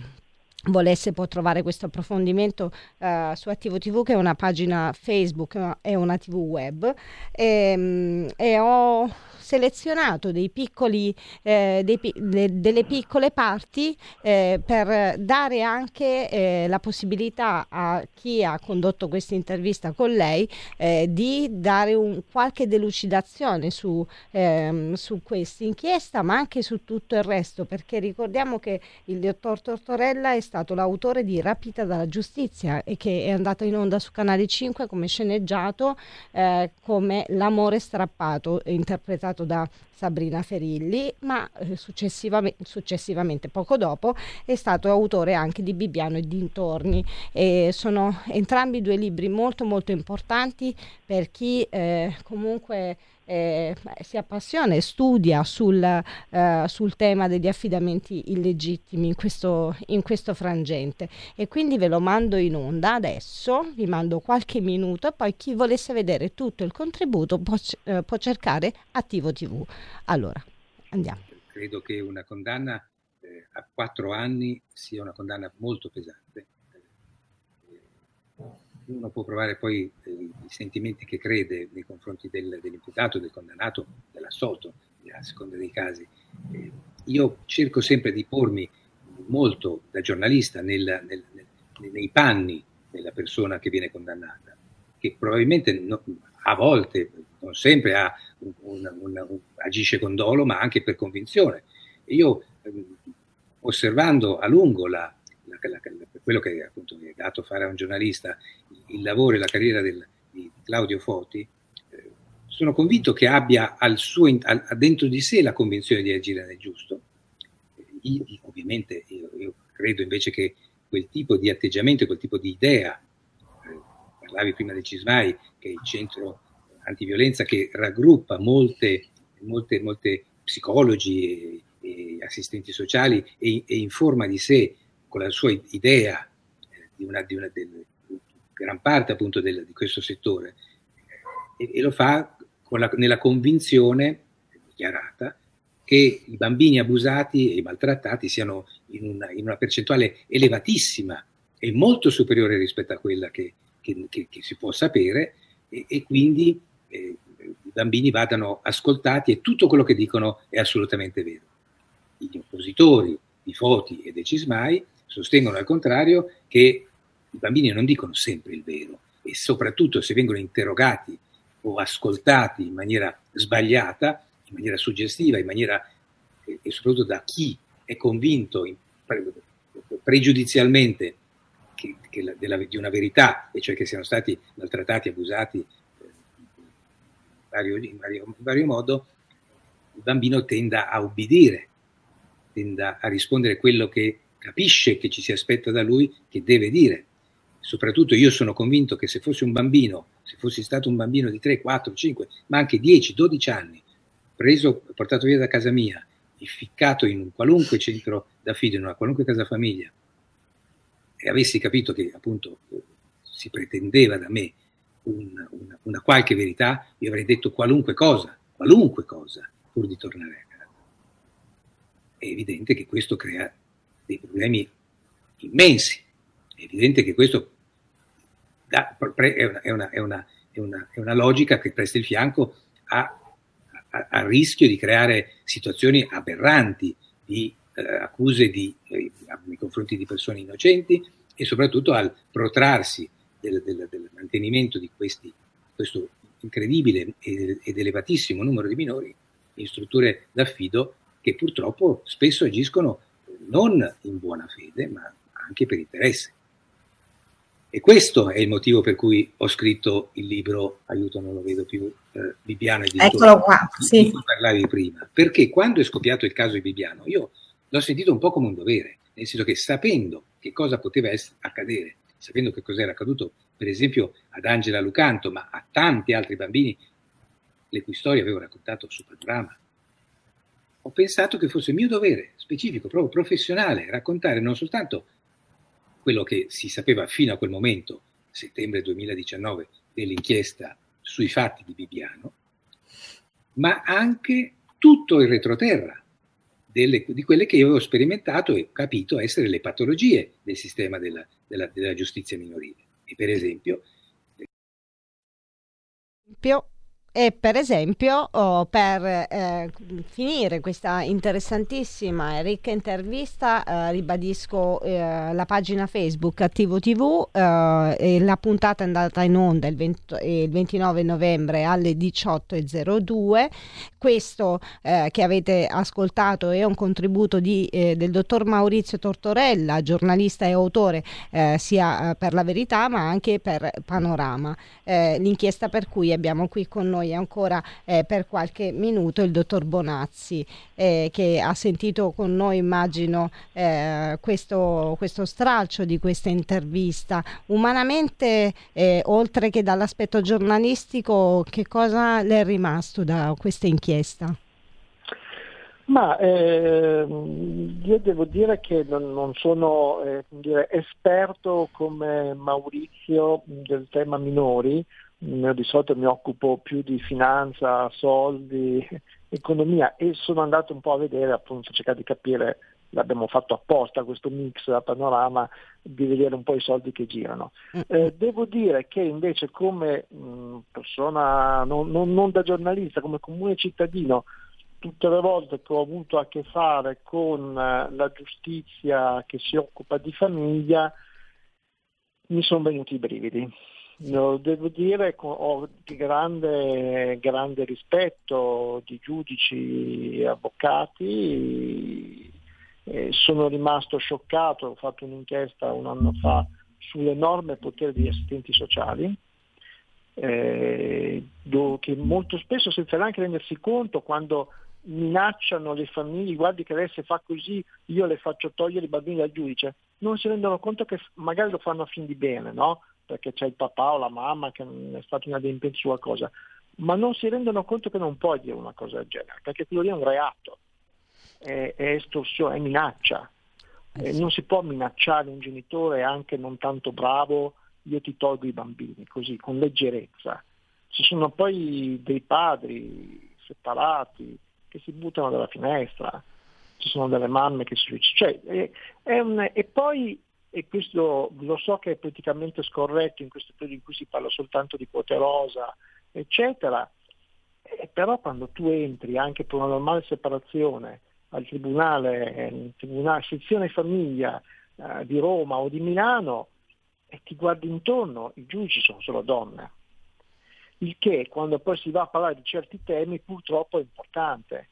volesse può trovare questo approfondimento eh, su Attivo TV che è una pagina Facebook è una TV web. Ehm, e ho selezionato dei piccoli, eh, dei le- delle piccole parti eh, per dare anche eh, la possibilità a chi ha condotto questa intervista con lei eh, di dare un, qualche delucidazione su, ehm, su questa inchiesta ma anche su tutto il resto perché ricordiamo che il dottor Tortorella è stato l'autore di Rapita dalla giustizia e che è andato in onda su Canale 5 come sceneggiato eh, come L'amore strappato interpretato da Sabrina Ferilli, ma eh, successivamente, successivamente, poco dopo, è stato autore anche di Bibbiano e dintorni. E sono entrambi due libri molto molto importanti per chi eh, comunque eh, si appassiona e studia sul, eh, sul tema degli affidamenti illegittimi in questo, in questo frangente. E quindi ve lo mando in onda adesso, vi mando qualche minuto e poi chi volesse vedere tutto il contributo può, eh, può cercare Attivo TV. Allora, andiamo. Credo che una condanna eh, a quattro anni sia una condanna molto pesante. Uno può provare poi eh, i sentimenti che crede nei confronti del- dell'imputato, del condannato, dell'assolto, a seconda dei casi. Eh, io cerco sempre di pormi molto da giornalista nel- nel- nel- nei panni della persona che viene condannata, che probabilmente no- a volte, non sempre ha un- un- un- agisce con dolo, ma anche per convinzione. Io, ehm, osservando a lungo la- la- quello che appunto è dato fare a un giornalista, il lavoro e la carriera del- di Claudio Foti, eh, sono convinto che abbia al suo, al- dentro di sé la convinzione di agire nel giusto. Io, ovviamente io, io credo invece che quel tipo di atteggiamento, quel tipo di idea, eh, parlavi prima del Cismai, che è il centro antiviolenza che raggruppa molte, molte, molte psicologi e, e assistenti sociali e, e informa di sé con la sua idea eh, di, una, di, una, del- gran parte appunto del- di questo settore e, e lo fa la- nella convinzione dichiarata che i bambini abusati e maltrattati siano in una, in una percentuale elevatissima e molto superiore rispetto a quella che, che- che- che si può sapere e, e quindi eh, i bambini vadano ascoltati e tutto quello che dicono è assolutamente vero. Gli oppositori di Foti e dei Cismai sostengono al contrario che i bambini non dicono sempre il vero. E soprattutto se vengono interrogati o ascoltati in maniera sbagliata, in maniera suggestiva, in maniera e, soprattutto da chi è convinto in- pre- pregiudizialmente che- che la- della- di una verità, e cioè che siano stati maltrattati, abusati eh, in vario, in vario- in vario modo, il bambino tenda a ubbidire, tenda a rispondere quello che capisce che ci si aspetta da lui, che deve dire. Soprattutto io sono convinto che se fossi un bambino, se fossi stato un bambino di 3, 4, 5, ma anche 10, 12 anni, preso, portato via da casa mia, ficcato in un qualunque centro d'affido, in una qualunque casa famiglia, e avessi capito che appunto si pretendeva da me un- una, una qualche verità, io avrei detto qualunque cosa, qualunque cosa, pur di tornare a casa. È evidente che questo crea dei problemi immensi, è evidente che questo pre- è, una, è una- è una- è una- logica che presta il fianco al rischio di creare situazioni aberranti di eh, accuse di, eh, nei confronti di persone innocenti e soprattutto al protrarsi del, del, del mantenimento di questi, questo incredibile ed elevatissimo numero di minori in strutture d'affido che purtroppo spesso agiscono non in buona fede, ma anche per interesse. E questo è il motivo per cui ho scritto il libro, aiuto non lo vedo più, eh, Bibiano e Eccolo qua, sì. di cui parlavi prima. Perché quando è scoppiato il caso di Bibiano, io l'ho sentito un po' come un dovere, nel senso che sapendo che cosa poteva essere, accadere, sapendo che cosa era accaduto per esempio ad Angela Lucanto, ma a tanti altri bambini le cui storie avevo raccontato su Panorama, ho pensato che fosse mio dovere specifico, proprio professionale, raccontare non soltanto quello che si sapeva fino a quel momento, settembre 2019, dell'inchiesta sui fatti di Bibiano, ma anche tutto il retroterra delle, di quelle che io avevo sperimentato e capito essere le patologie del sistema della, della, della giustizia minorile. E per esempio, e per esempio, oh, per eh, finire questa interessantissima e ricca intervista, eh, ribadisco eh, la pagina Facebook Attivo TV, eh, la puntata è andata in onda il, 20, il 29 novembre alle 18.02. Questo eh, che avete ascoltato è un contributo di, eh, del dottor Maurizio Tortorella, giornalista e autore sia per La Verità ma anche per Panorama. l'inchiesta per cui abbiamo qui con noi noi ancora eh, per qualche minuto il dottor Bonazzi eh, che ha sentito con noi immagino eh, questo, questo, stralcio di questa intervista. Umanamente eh, oltre che dall'aspetto giornalistico che cosa le è rimasto da questa inchiesta? Ma eh, io devo dire che non, non sono eh, dire, esperto come Maurizio del tema minori, di solito mi occupo più di finanza, soldi, economia e sono andato un po' a vedere, appunto, cercare di capire, l'abbiamo fatto apposta questo mix a panorama, di vedere un po' i soldi che girano. Mm. Eh, devo dire che invece come mh, persona, non, non, non da giornalista, come comune cittadino, tutte le volte che ho avuto a che fare con eh, la giustizia che si occupa di famiglia, mi sono venuti i brividi lo devo dire, ho di grande, grande rispetto di giudici e avvocati, sono rimasto scioccato, ho fatto un'inchiesta un anno fa sull'enorme potere degli assistenti sociali, eh, che molto spesso senza neanche rendersi conto quando minacciano le famiglie, guardi che lei se fa così io le faccio togliere i bambini dal giudice, non si rendono conto che magari lo fanno a fin di bene, no? Perché c'è il papà o la mamma che è stato inadempiente su qualcosa, ma non si rendono conto che non puoi dire una cosa del genere, perché quello lì è un reato, è, è estorsione, è minaccia. Eh, non si può minacciare un genitore anche non tanto bravo, io ti tolgo i bambini, così, con leggerezza. Ci sono poi dei padri separati che si buttano dalla finestra, ci sono delle mamme che si suicidano. Cioè, e poi e questo lo so che è politicamente scorretto in questo periodo in cui si parla soltanto di quote rosa, eccetera, eh, però quando tu entri anche per una normale separazione al tribunale, eh, tribunale sezione famiglia eh, di Roma o di Milano e ti guardi intorno, i giudici sono solo donne. Il che quando poi si va a parlare di certi temi purtroppo è importante.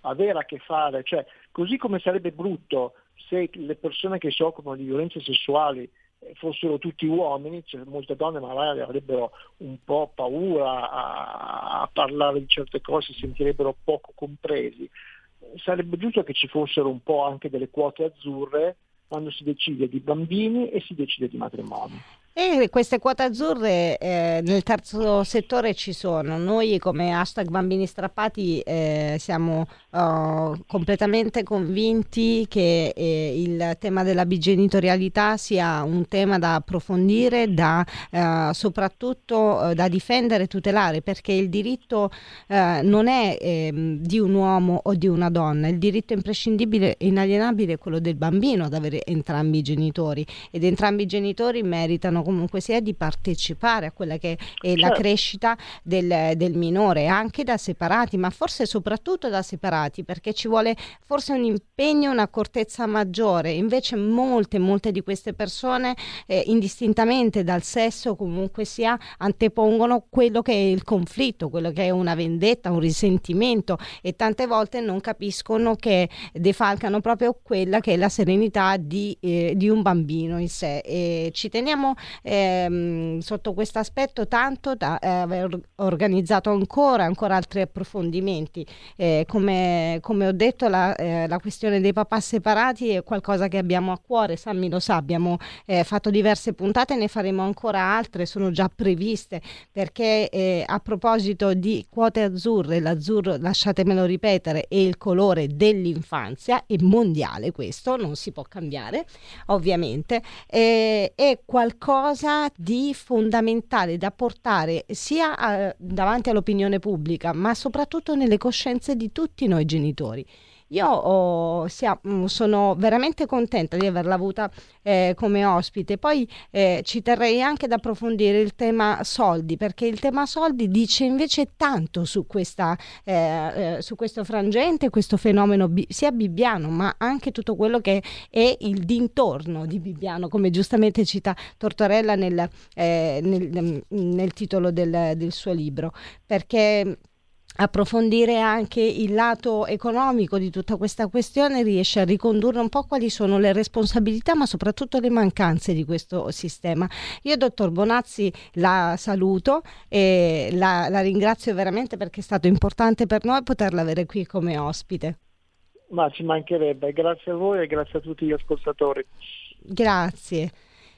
Avere a che fare, cioè così come sarebbe brutto se le persone che si occupano di violenze sessuali eh, fossero tutti uomini, cioè molte donne magari avrebbero un po' paura a, a parlare di certe cose, si sentirebbero poco compresi. Sarebbe giusto che ci fossero un po' anche delle quote azzurre quando si decide di bambini e si decide di matrimoni. E queste quote azzurre eh, nel terzo settore ci sono. Noi come hashtag bambini strappati eh, siamo uh, completamente convinti che eh, il tema della bigenitorialità sia un tema da approfondire, da, uh, soprattutto uh, da difendere e tutelare, perché il diritto non è ehm, di un uomo o di una donna, il diritto imprescindibile e inalienabile è quello del bambino ad avere entrambi i genitori ed entrambi i genitori meritano comunque sia di partecipare a quella che è la Certo. crescita del, del minore, anche da separati, ma forse soprattutto da separati, perché ci vuole forse un impegno, un'accortezza maggiore. Invece molte, molte di queste persone, eh, indistintamente dal sesso, comunque sia, antepongono quello che è il conflitto, quello che è una vendetta, un risentimento e tante volte non capiscono che defalcano proprio quella che è la serenità di, eh, di un bambino in sé. E ci teniamo ehm, sotto questo aspetto tanto da eh, aver organizzato ancora, ancora altri approfondimenti. Eh, come, come ho detto, la, eh, la questione dei papà separati è qualcosa che abbiamo a cuore, Sammy lo sa, abbiamo eh, fatto diverse puntate, ne faremo ancora altre, sono già previste, perché eh, a proposito di quote azzurre, l'azzurro, lasciatemelo ripetere, è il colore dell'infanzia, è mondiale questo, non si può cambiare, ovviamente, eh, è qualcosa di fondamentale da portare sia eh, davanti all'opinione pubblica, ma soprattutto nelle coscienze di tutti noi genitori. Io oh, sia- mm, sono veramente contenta di averla avuta eh, come ospite. Poi eh, ci terrei anche ad approfondire il tema soldi, perché il tema soldi dice invece tanto su, questa, eh, eh, su questo frangente, questo fenomeno bi- sia bibbiano, ma anche tutto quello che è il dintorno di Bibbiano, come giustamente cita Tortorella nel, eh, nel- nel titolo del, del suo libro. Perché approfondire anche il lato economico di tutta questa questione riesce a ricondurre un po' quali sono le responsabilità ma soprattutto le mancanze di questo sistema. Io dottor Bonazzi la saluto e la, la ringrazio veramente perché è stato importante per noi poterla avere qui come ospite. Ma ci mancherebbe, grazie a voi e grazie a tutti gli ascoltatori. Grazie.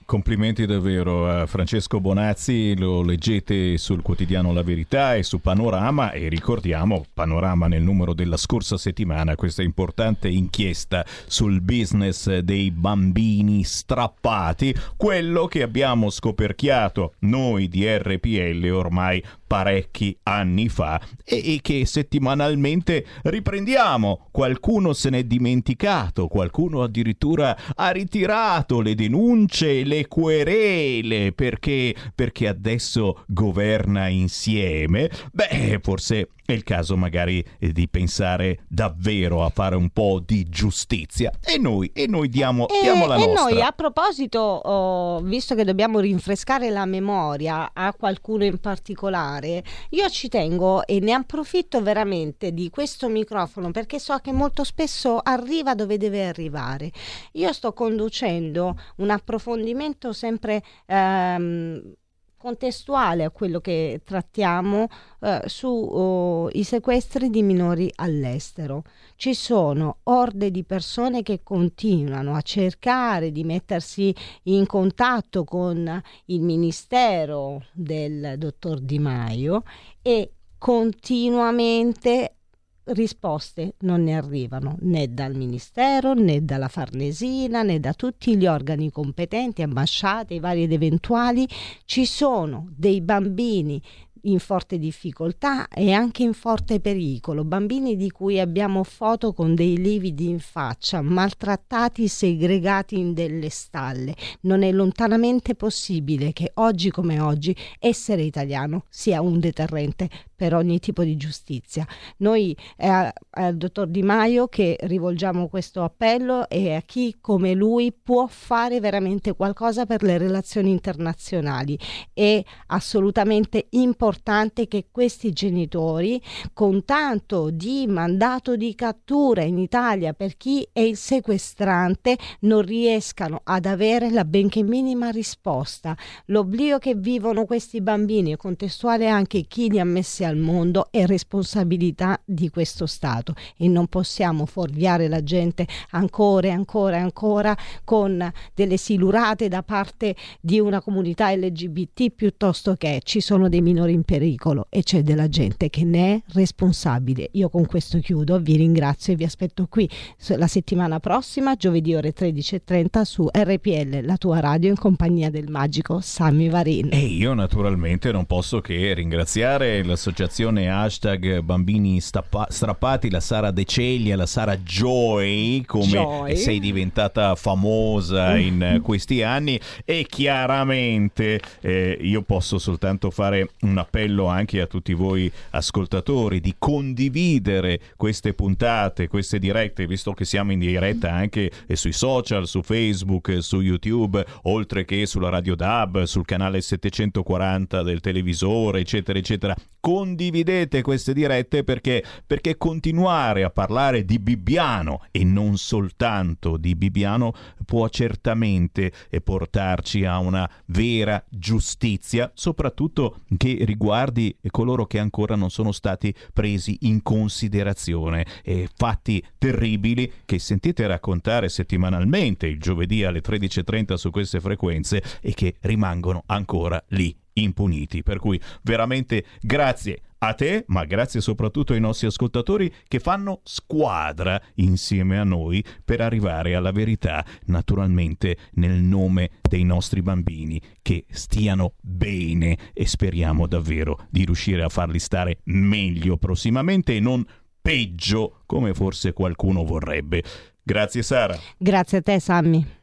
Complimenti davvero a Francesco Bonazzi, lo leggete sul quotidiano La Verità e su Panorama e ricordiamo Panorama nel numero della scorsa settimana questa importante inchiesta sul business dei bambini strappati, quello che abbiamo scoperchiato noi di RPL ormai parecchi anni fa e, e che settimanalmente riprendiamo. Qualcuno se n'è dimenticato, qualcuno addirittura ha ritirato le denunce, le querele perché, perché adesso governa insieme. Beh, forse è il caso magari di pensare davvero a fare un po' di giustizia e noi, e noi diamo, diamo la e nostra. noi a proposito, oh, visto che dobbiamo rinfrescare la memoria a qualcuno in particolare, io ci tengo e ne approfitto veramente di questo microfono perché so che molto spesso arriva dove deve arrivare. Io sto conducendo un approfondimento sempre ehm, contestuale a quello che trattiamo eh, sui sequestri di minori all'estero. Ci sono orde di persone che continuano a cercare di mettersi in contatto con il ministero del dottor Di Maio e continuamente risposte non ne arrivano né dal Ministero né dalla Farnesina né da tutti gli organi competenti, ambasciate, vari ed eventuali. Ci sono dei bambini in forte difficoltà e anche in forte pericolo, bambini di cui abbiamo foto con dei lividi in faccia, maltrattati, segregati in delle stalle. Non è lontanamente possibile che oggi come oggi essere italiano sia un deterrente per ogni tipo di giustizia. Noi è al dottor Di Maio che rivolgiamo questo appello e a chi come lui può fare veramente qualcosa per le relazioni internazionali. È assolutamente importante che questi genitori, con tanto di mandato di cattura in Italia per chi è il sequestrante, non riescano ad avere la benché minima risposta. L'oblio che vivono questi bambini e contestuale anche chi li ha messi al mondo è responsabilità di questo Stato e non possiamo fuorviare la gente ancora e ancora e ancora con delle silurate da parte di una comunità LGBT piuttosto che ci sono dei minori in pericolo e c'è della gente che ne è responsabile. Io con questo chiudo, vi ringrazio e vi aspetto qui la settimana prossima, giovedì ore 13.30 su RPL, la tua radio in compagnia del magico Sammy Varin. E io naturalmente non posso che ringraziare la società dell'associazione hashtag bambini stappa- strappati, la Sara De Ceglia, la Sara Joy, come Joy. sei diventata famosa in eh, questi anni e chiaramente eh, io posso soltanto fare un appello anche a tutti voi ascoltatori di condividere queste puntate, queste dirette, visto che siamo in diretta anche eh, sui social, su Facebook, eh, su YouTube, oltre che sulla Radio DAB, sul canale 740 del televisore, eccetera, eccetera. Condividete queste dirette perché, perché continuare a parlare di Bibbiano e non soltanto di Bibbiano può certamente portarci a una vera giustizia, soprattutto che riguardi coloro che ancora non sono stati presi in considerazione. E fatti terribili che sentite raccontare settimanalmente il giovedì alle 13.30 su queste frequenze e che rimangono ancora lì impuniti. Per cui veramente grazie a te, ma grazie soprattutto ai nostri ascoltatori che fanno squadra insieme a noi per arrivare alla verità, naturalmente nel nome dei nostri bambini che stiano bene e speriamo davvero di riuscire a farli stare meglio prossimamente e non peggio come forse qualcuno vorrebbe. Grazie Sara. Grazie a te, Sammy.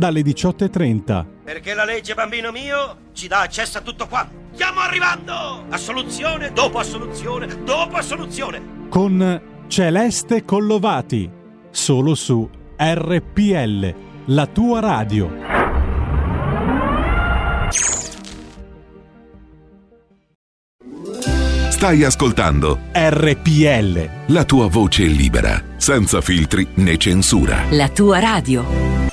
dalle 18.30. Perché la legge, bambino mio, ci dà accesso a tutto quanto. Stiamo arrivando! Assoluzione dopo assoluzione dopo assoluzione. con Celeste Collovati, solo su RPL, la tua radio. Stai ascoltando RPL. la tua voce libera, senza filtri né censura. La tua radio.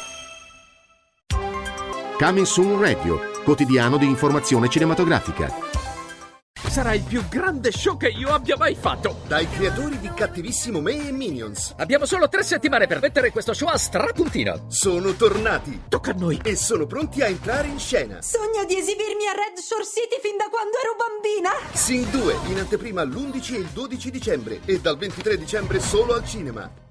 Coming Soon Radio, quotidiano di informazione cinematografica. Sarà il più grande show che io abbia mai fatto. Dai creatori di Cattivissimo Me e Minions. Abbiamo solo tre settimane per mettere questo show a strapuntino. Sono tornati. Tocca a noi. E sono pronti a entrare in scena. Sogno di esibirmi a Red Shore City fin da quando ero bambina. Sing 2 in anteprima l'11 e il 12 dicembre e dal 23 dicembre solo al cinema.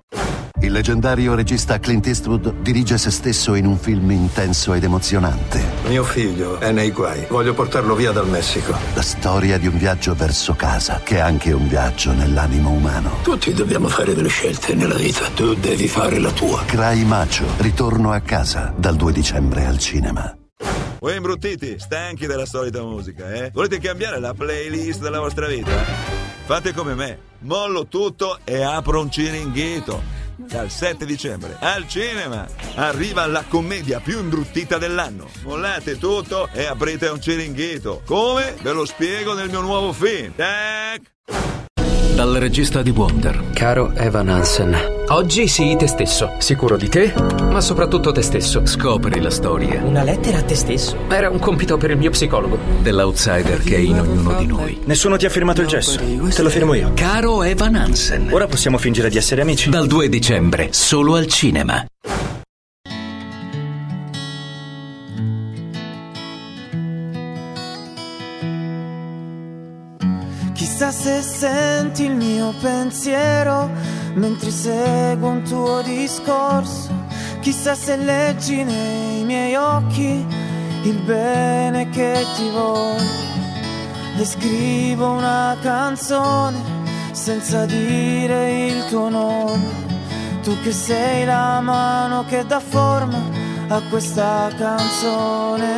Il leggendario regista Clint Eastwood dirige se stesso in un film intenso ed emozionante. Mio figlio è nei guai. Voglio portarlo via dal Messico. La storia di un viaggio verso casa, che è anche un viaggio nell'animo umano. Tutti dobbiamo fare delle scelte nella vita. Tu devi fare la tua. Cry Macho, ritorno a casa, dal 2 dicembre al cinema. Voi imbruttiti, stanchi della solita musica, eh? Volete cambiare la playlist della vostra vita? Fate come me, mollo tutto e apro un ciringhito. Dal 7 dicembre al cinema arriva la commedia più imbruttita dell'anno. Mollate tutto e aprite un ciringhito. Come? Ve lo spiego nel mio nuovo film. Tac! Dal regista di Wonder. Caro Evan Hansen, oggi sii te stesso, sicuro di te, ma soprattutto te stesso. Scopri la storia Una lettera a te stesso? Era un compito per il mio psicologo. dell'outsider che è in ognuno di noi. Nessuno ti ha firmato il gesso. Te lo firmo io. Caro Evan Hansen. Ora possiamo fingere di essere amici. Dal 2 dicembre, solo al cinema. Se senti il mio pensiero mentre seguo un tuo discorso. Chissà se leggi nei miei occhi il bene che ti voglio. E scrivo una canzone senza dire il tuo nome. Tu che sei la mano che dà forma a questa canzone.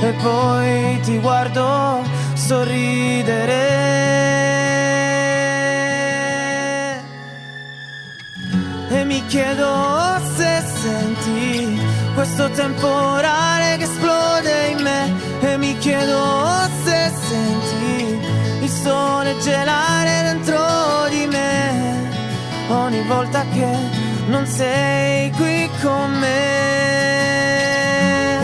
E poi ti guardo sorridere. E mi chiedo se senti questo temporale che esplode in me. E mi chiedo se senti il sole gelare dentro di me. Ogni volta che non sei qui con me.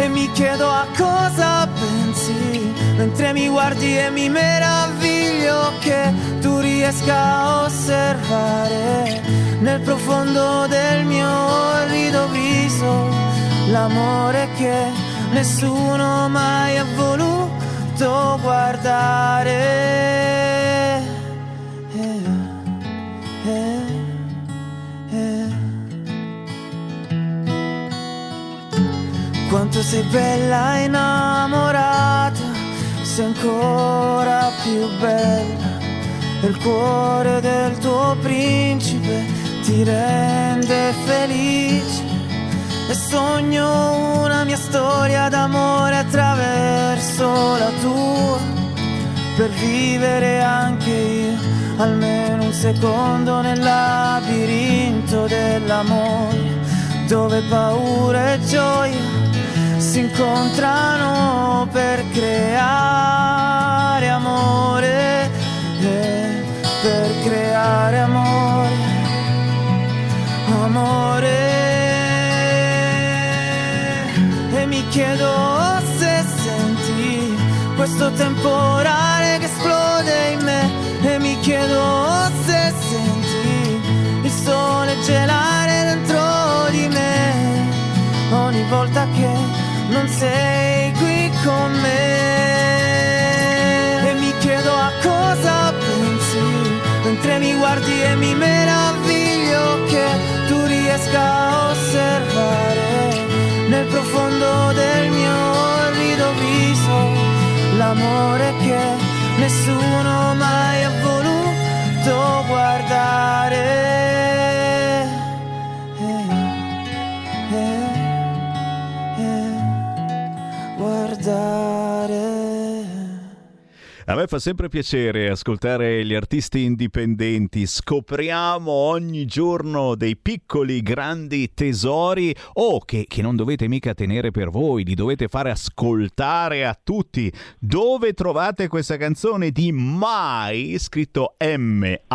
E mi chiedo a cosa pensi mentre mi guardi e mi meraviglio che tu riesca a osservare nel profondo del mio orrido viso l'amore che nessuno mai ha voluto guardare. Quanto sei bella innamorata, sei ancora più bella. Il cuore del tuo principe ti rende felice. E sogno una mia storia d'amore attraverso la tua, per vivere anche io almeno un secondo nel labirinto dell'amore, dove paura e gioia si incontrano per creare amore, eh, per creare amore, amore. E mi chiedo se senti questo temporale che esplode in me, e mi chiedo se senti il sole gelare dentro di me ogni volta che non sei qui con me e mi chiedo a cosa pensi mentre mi guardi e mi meraviglio che tu riesca a osservare nel profondo del mio orrido viso l'amore che nessuno mai ha voluto guardare. A me fa sempre piacere ascoltare gli artisti indipendenti, scopriamo ogni giorno dei piccoli grandi tesori o oh, che, che, non dovete mica tenere per voi, li dovete fare ascoltare a tutti. Dove trovate questa canzone di Mai, scritto M-H-A-I?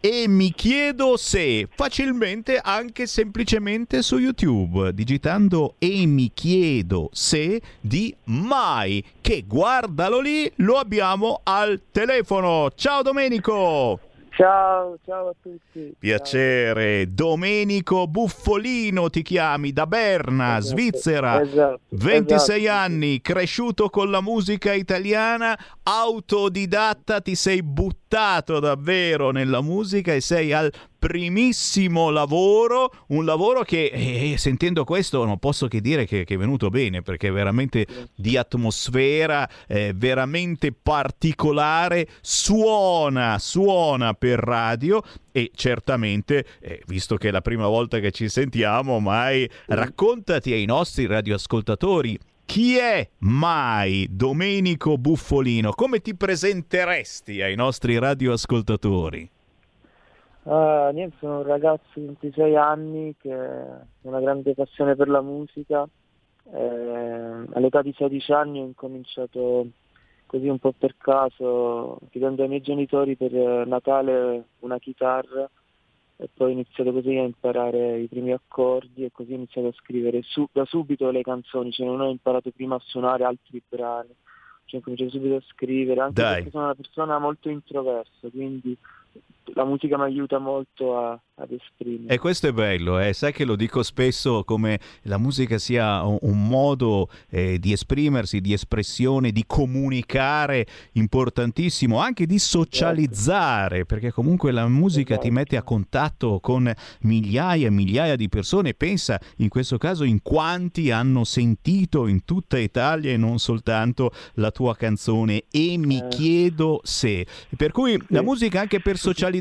E mi chiedo se facilmente anche semplicemente su YouTube, digitando E mi chiedo se di Mai, che guarda guardalo lì, lo abbiamo al telefono. Ciao Domenico! Ciao, ciao a tutti. Piacere, ciao. Domenico Buffolino ti chiami da Berna, esatto, Svizzera. Esatto, 26 esatto. anni, cresciuto con la musica italiana, autodidatta, ti sei buttato davvero nella musica e sei al primissimo lavoro, un lavoro che eh, sentendo questo non posso che dire che, che, è venuto bene perché è veramente di atmosfera, eh, veramente particolare, suona, suona per radio e certamente, eh, visto che è la prima volta che ci sentiamo, mai raccontati ai nostri radioascoltatori chi è mai Domenico Buffolino? Come ti presenteresti ai nostri radioascoltatori? Uh, niente, sono un ragazzo di 26 anni che ha una grande passione per la musica. Eh, all'età di 16 anni ho incominciato così un po' per caso, chiedendo ai miei genitori per Natale una chitarra e poi ho iniziato così a imparare i primi accordi e così ho iniziato a scrivere su, da subito le canzoni, cioè non ho imparato prima a suonare altri brani, cioè ho cominciato subito a scrivere, anche Dai. perché sono una persona molto introversa, quindi la musica mi aiuta molto a, ad esprimere. E questo è bello, eh? sai che lo dico spesso come la musica sia un, un modo eh, di esprimersi, di espressione, di comunicare importantissimo, anche di socializzare, perché comunque la musica ti mette a contatto con migliaia e migliaia di persone. Pensa in questo caso in quanti hanno sentito in tutta Italia e non soltanto la tua canzone e mi Eh. chiedo se. Per cui la musica anche per socializzare,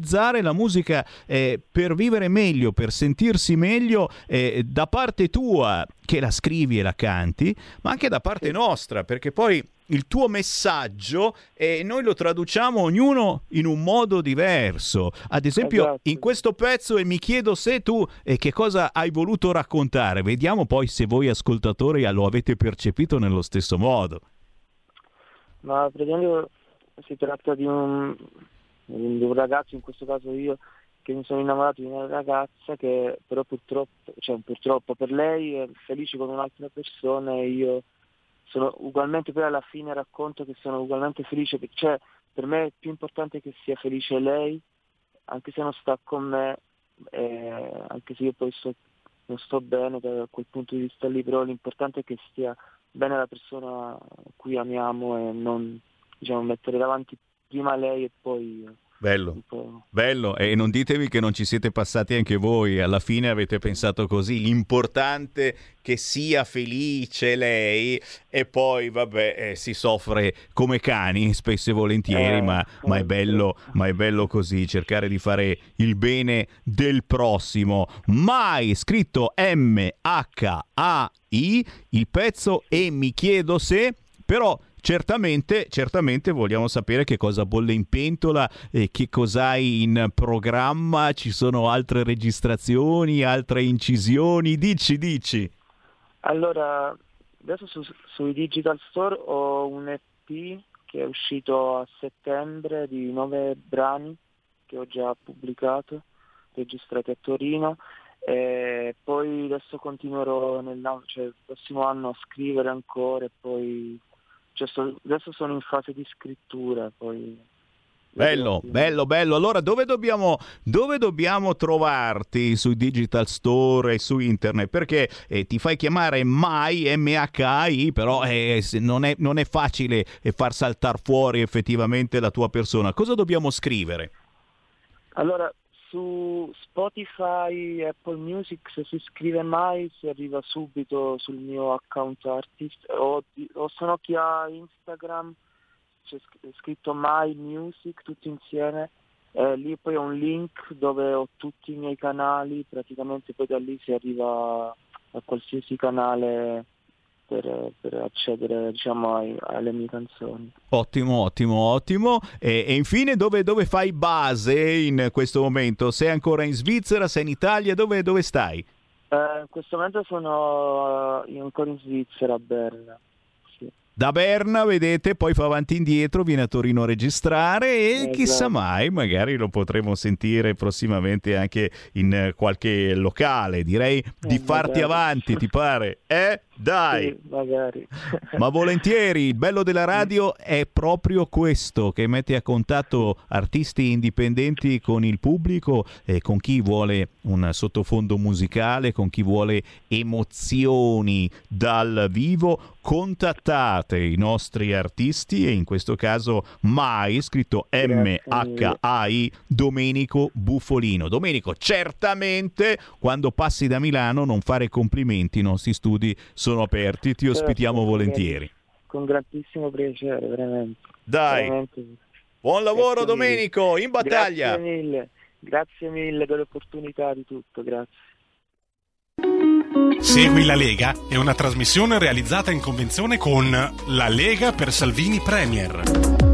la musica eh, per vivere meglio, per sentirsi meglio eh, da parte tua che la scrivi e la canti, ma anche da parte nostra, perché poi il tuo messaggio eh, noi lo traduciamo ognuno in un modo diverso. Ad esempio, Esatto. in questo pezzo e mi chiedo se tu eh, che cosa hai voluto raccontare. Vediamo poi se voi ascoltatori lo avete percepito nello stesso modo. Ma praticamente si tratta di un, di un ragazzo, in questo caso io, che mi sono innamorato di una ragazza che però purtroppo, cioè purtroppo per lei è felice con un'altra persona e io sono ugualmente poi alla fine racconto che sono ugualmente felice, cioè, per me è più importante che sia felice lei, anche se non sta con me, eh, anche se io poi sto, non sto bene da quel punto di vista lì, però l'importante è che stia bene la persona a cui amiamo e non diciamo, mettere davanti prima lei e poi io. Bello, bello, e non ditemi che non ci siete passati anche voi, alla fine avete pensato così, l'importante che sia felice lei e poi vabbè eh, si soffre come cani spesso e volentieri, Eh, ma, ma è bello, ma è bello così, cercare di fare il bene del prossimo. Mai scritto M-H-A-I il pezzo e mi chiedo se però certamente, certamente vogliamo sapere che cosa bolle in pentola e che cos'hai in programma, ci sono altre registrazioni, altre incisioni, dici, dici. Allora, adesso su- sui digital store ho un EP che è uscito a settembre di nove brani che ho già pubblicato, registrati a Torino. E poi adesso continuerò nell'anno, cioè prossimo anno a scrivere ancora e poi cioè, adesso sono in fase di scrittura, poi Bello, bello, bello. Allora, dove dobbiamo, dove dobbiamo trovarti sui digital store e su internet? Perché eh, ti fai chiamare Mai, M-H-I, però eh, non, è, non è facile eh, far saltare fuori effettivamente la tua persona. Cosa dobbiamo scrivere? Allora, su Spotify Apple Music se si scrive mai si arriva subito sul mio account artist o, o se no chi ha Instagram c'è scritto My Music tutto insieme e lì poi ho un link dove ho tutti i miei canali praticamente poi da lì si arriva a qualsiasi canale per, per accedere diciamo ai- alle mie canzoni Ottimo, ottimo, ottimo. E, e infine, dove, dove fai base in questo momento? Sei ancora in Svizzera? Sei in Italia? Dove, dove stai? Eh, in questo momento sono eh, ancora in Svizzera a Berna Da Berna, vedete, poi fa avanti e indietro, viene a Torino a registrare e Esatto. chissà mai, magari lo potremo sentire prossimamente anche in eh, qualche locale. Direi di farti magari. avanti, ti pare? Eh? Dai! Sì, magari. Ma volentieri, il bello della radio è proprio questo, che mette a contatto artisti indipendenti con il pubblico e con chi vuole un sottofondo musicale, con chi vuole emozioni dal vivo. Contattate i nostri artisti e in questo caso Mai, scritto M-H-A-I, Domenico Buffolino. Domenico, certamente quando passi da Milano non fare complimenti, i nostri studi sono aperti, ti ospitiamo volentieri. Con grandissimo piacere, veramente. Dai. Veramente. Buon lavoro Grazie mille. Domenico, in battaglia. Grazie mille, grazie mille dell'opportunità di tutto, grazie. Segui la Lega è una trasmissione realizzata in convenzione con La Lega per Salvini Premier.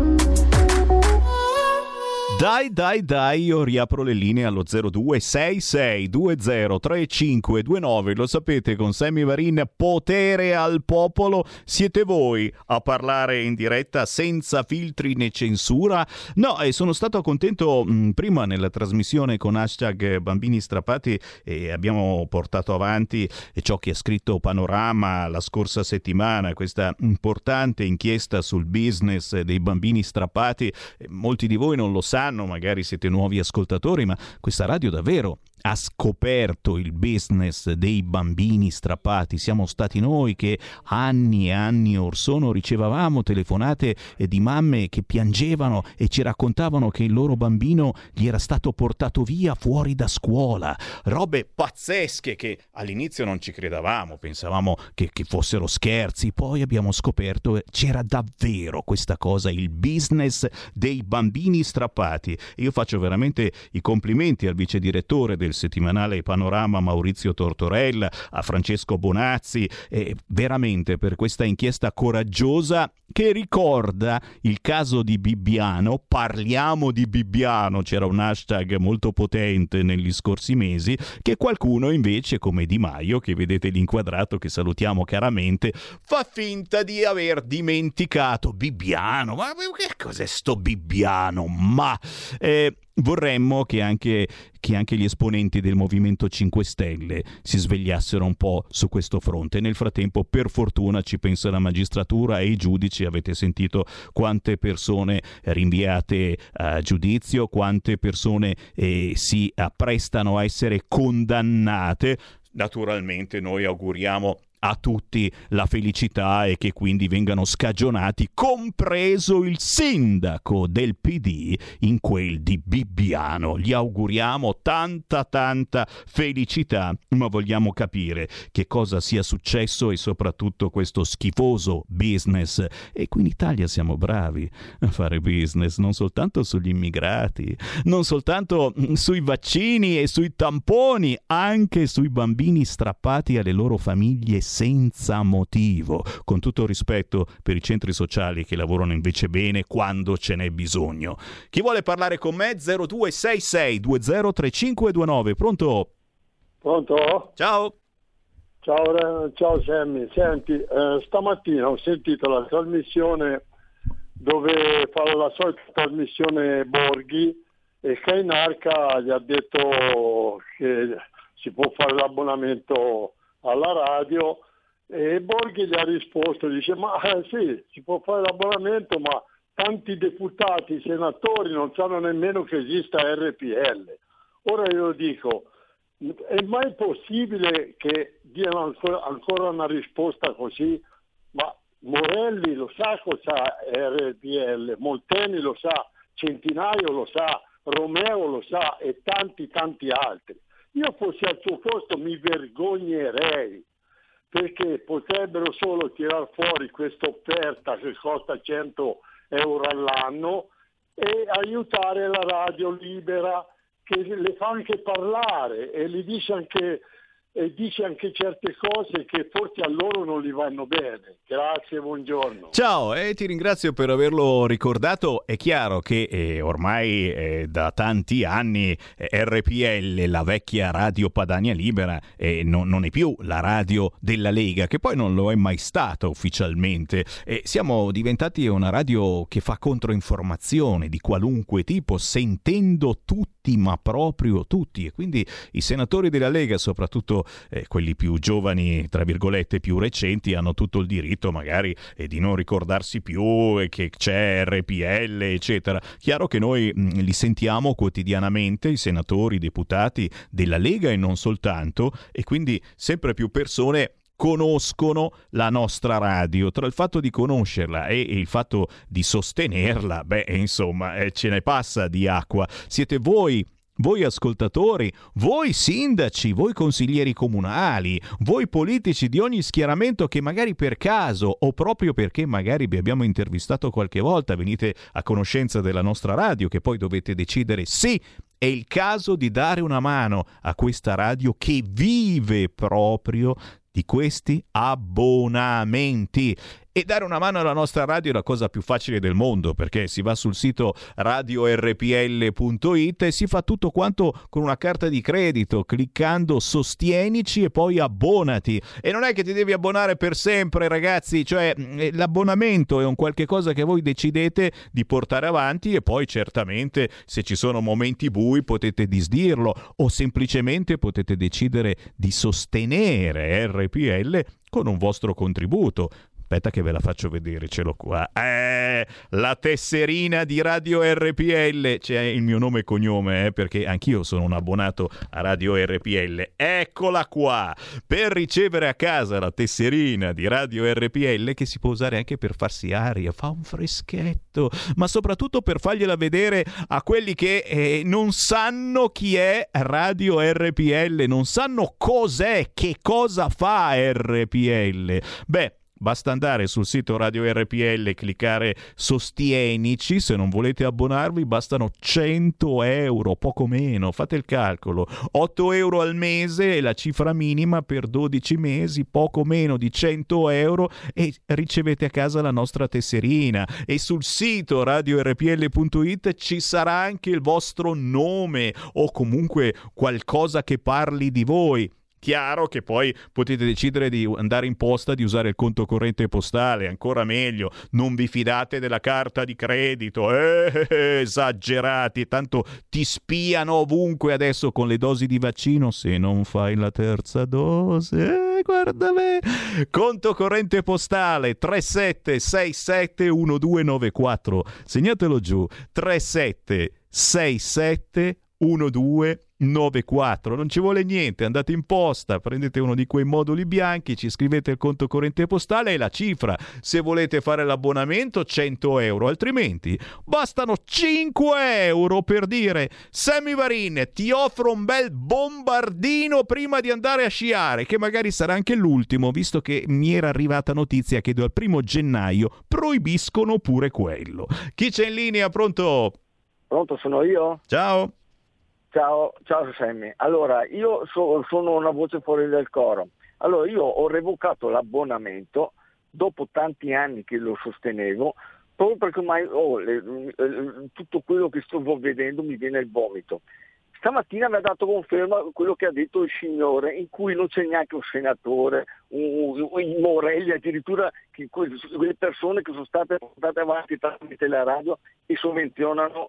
Dai, dai, dai, io riapro le linee allo 0266203529. Lo sapete, con Sammy Varin, potere al popolo. Siete voi a parlare in diretta senza filtri né censura. No, e sono stato contento mh, prima nella trasmissione con hashtag Bambini Strappati e abbiamo portato avanti ciò che ha scritto Panorama la scorsa settimana, questa importante inchiesta sul business dei bambini strappati. Molti di voi non lo sanno, magari siete nuovi ascoltatori, ma questa radio davvero ha scoperto il business dei bambini strappati. Siamo stati noi che anni e anni or sono ricevavamo telefonate eh, di mamme che piangevano e ci raccontavano che il loro bambino gli era stato portato via fuori da scuola. Robe pazzesche che all'inizio non ci credevamo, pensavamo che, che fossero scherzi, poi abbiamo scoperto che c'era davvero questa cosa, il business dei bambini strappati. Io faccio veramente i complimenti al vice direttore del settimanale Panorama Maurizio Tortorella, a Francesco Bonazzi, e veramente per questa inchiesta coraggiosa che ricorda il caso di Bibbiano. Parliamo di Bibbiano, c'era un hashtag molto potente negli scorsi mesi, che qualcuno invece, come Di Maio, che vedete l'inquadrato che salutiamo caramente, fa finta di aver dimenticato Bibbiano. Ma che cos'è sto Bibbiano? Ma Eh, vorremmo che anche, che anche, gli esponenti del Movimento 5 Stelle si svegliassero un po' su questo fronte. Nel frattempo, per fortuna, ci pensa la magistratura e i giudici. Avete sentito quante persone rinviate a giudizio, quante persone eh, si apprestano a essere condannate. Naturalmente noi auguriamo a tutti la felicità e che quindi vengano scagionati, compreso il sindaco del PD in quel di Bibbiano. Gli auguriamo tanta tanta felicità, ma vogliamo capire che cosa sia successo e soprattutto questo schifoso business. E qui in Italia siamo bravi a fare business, non soltanto sugli immigrati, non soltanto sui vaccini e sui tamponi, anche sui bambini strappati alle loro famiglie senza motivo, con tutto rispetto per i centri sociali che lavorano invece bene quando ce n'è bisogno. Chi vuole parlare con me 0266 203529, pronto? Pronto? Ciao. Ciao, ciao Sammy, senti, eh, stamattina ho sentito la trasmissione dove fa la solita trasmissione Borghi e Kainarca gli ha detto che si può fare l'abbonamento alla radio e Borghi gli ha risposto, dice ma eh, sì, si può fare l'abbonamento ma tanti deputati, senatori non sanno nemmeno che esista RPL. Ora io dico, è mai possibile che diano ancora, una risposta così? Ma Morelli lo sa cosa è RPL, Molteni lo sa, Centinaio lo sa, Romeo lo sa e tanti tanti altri. Io fossi al suo posto mi vergognerei perché potrebbero solo tirar fuori questa offerta che costa 100 euro all'anno e aiutare la radio libera che le fa anche parlare e gli dice anche e dice anche certe cose che forse a loro non gli vanno bene. Grazie, buongiorno. Ciao e ti ringrazio per averlo ricordato. È chiaro che eh, ormai eh, da tanti anni eh, RPL, la vecchia radio Padania Libera, eh, no, non è più la radio della Lega, che poi non lo è mai stata ufficialmente. siamo diventati una radio che fa controinformazione di qualunque tipo, sentendo tutti, ma proprio tutti. E quindi i senatori della Lega, soprattutto eh, quelli più giovani, tra virgolette, più recenti, hanno tutto il diritto magari eh, di non ricordarsi più e che c'è RPL, eccetera. Chiaro che noi mh, mm, li sentiamo quotidianamente, i senatori, i deputati della Lega e non soltanto, e quindi sempre più persone conoscono la nostra radio. Tra il fatto di conoscerla e il fatto di sostenerla, beh, insomma, eh, ce ne passa di acqua. Siete voi voi ascoltatori, voi sindaci, voi consiglieri comunali, voi politici di ogni schieramento che magari per caso o proprio perché magari vi abbiamo intervistato qualche volta venite a conoscenza della nostra radio che poi dovete decidere sì, è il caso di dare una mano a questa radio che vive proprio di questi abbonamenti e dare una mano alla nostra radio è la cosa più facile del mondo perché si va sul sito radiorpl.it e si fa tutto quanto con una carta di credito cliccando sostienici e poi abbonati. E non è che ti devi abbonare per sempre ragazzi cioè mm, l'abbonamento è un qualche cosa che voi decidete di portare avanti e poi certamente se ci sono momenti bui potete disdirlo o semplicemente potete decidere di sostenere RPL con un vostro contributo Aspetta che ve la faccio vedere, ce l'ho qua. Eh, la tesserina di Radio RPL. C'è il mio nome e cognome, eh, perché anch'io sono un abbonato a Radio RPL. Eccola qua. Per ricevere a casa la tesserina di Radio RPL, che si può usare anche per farsi aria, fa un freschetto, ma soprattutto per fargliela vedere a quelli che eh, non sanno chi è Radio RPL, non sanno cos'è, che cosa fa RPL. Beh, Basta andare sul sito Radio RPL e cliccare Sostienici. Se non volete abbonarvi, bastano 100 euro, poco meno. Fate il calcolo: 8 euro al mese è la cifra minima per 12 mesi, poco meno di 100 euro e ricevete a casa la nostra tesserina. E sul sito radiorpl.it ci sarà anche il vostro nome o comunque qualcosa che parli di voi Chiaro che poi potete decidere di andare in posta di usare il conto corrente postale, ancora meglio, non vi fidate della carta di credito, eh, esagerati, tanto ti spiano ovunque adesso con le dosi di vaccino se non fai la terza dose. Eh, guarda me. Conto corrente postale 37671294. Segnatelo giù. 37671294. 94. Non ci vuole niente, andate in posta, prendete uno di quei moduli bianchi, ci scrivete il conto corrente postale e la cifra. Se volete fare l'abbonamento 100 euro, altrimenti bastano 5 euro per dire Sammy Varin ti offro un bel bombardino prima di andare a sciare, che magari sarà anche l'ultimo, visto che mi era arrivata notizia che dal primo gennaio proibiscono pure quello. Chi c'è in linea? Pronto? Pronto, sono io? Ciao. Ciao, ciao Sammy. Allora, io so- sono una voce fuori del coro. Allora, io ho revocato l'abbonamento dopo tanti anni che lo sostenevo, proprio perché ormai oh, le- le- tutto quello che sto vedendo mi viene il vomito. Stamattina mi ha dato conferma quello che ha detto il signore, in cui non c'è neanche un senatore, un, un- Morelli, addirittura quelle persone che sono state portate avanti tramite la radio e sovvenzionano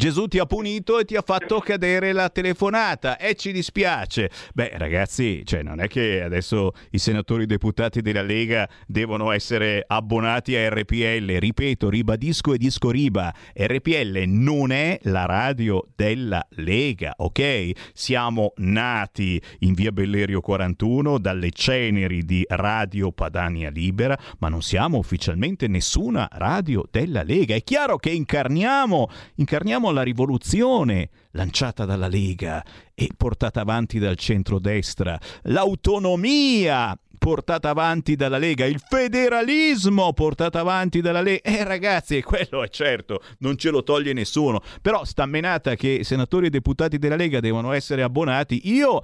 Gesù ti ha punito e ti ha fatto cadere la telefonata e ci dispiace. Beh, ragazzi, cioè, non è che adesso i senatori deputati della Lega devono essere abbonati a RPL. Ripeto, ribadisco e disco riba. RPL non è la radio della Lega, ok? Siamo nati in via Bellerio 41 dalle ceneri di Radio Padania Libera, ma non siamo ufficialmente nessuna radio della Lega. È chiaro che incarniamo, incarniamo la rivoluzione lanciata dalla Lega e portata avanti dal centrodestra, l'autonomia portata avanti dalla Lega, il federalismo portato avanti dalla Lega. Eh ragazzi, quello è certo, non ce lo toglie nessuno. Però sta menata che senatori e deputati della Lega devono essere abbonati. Io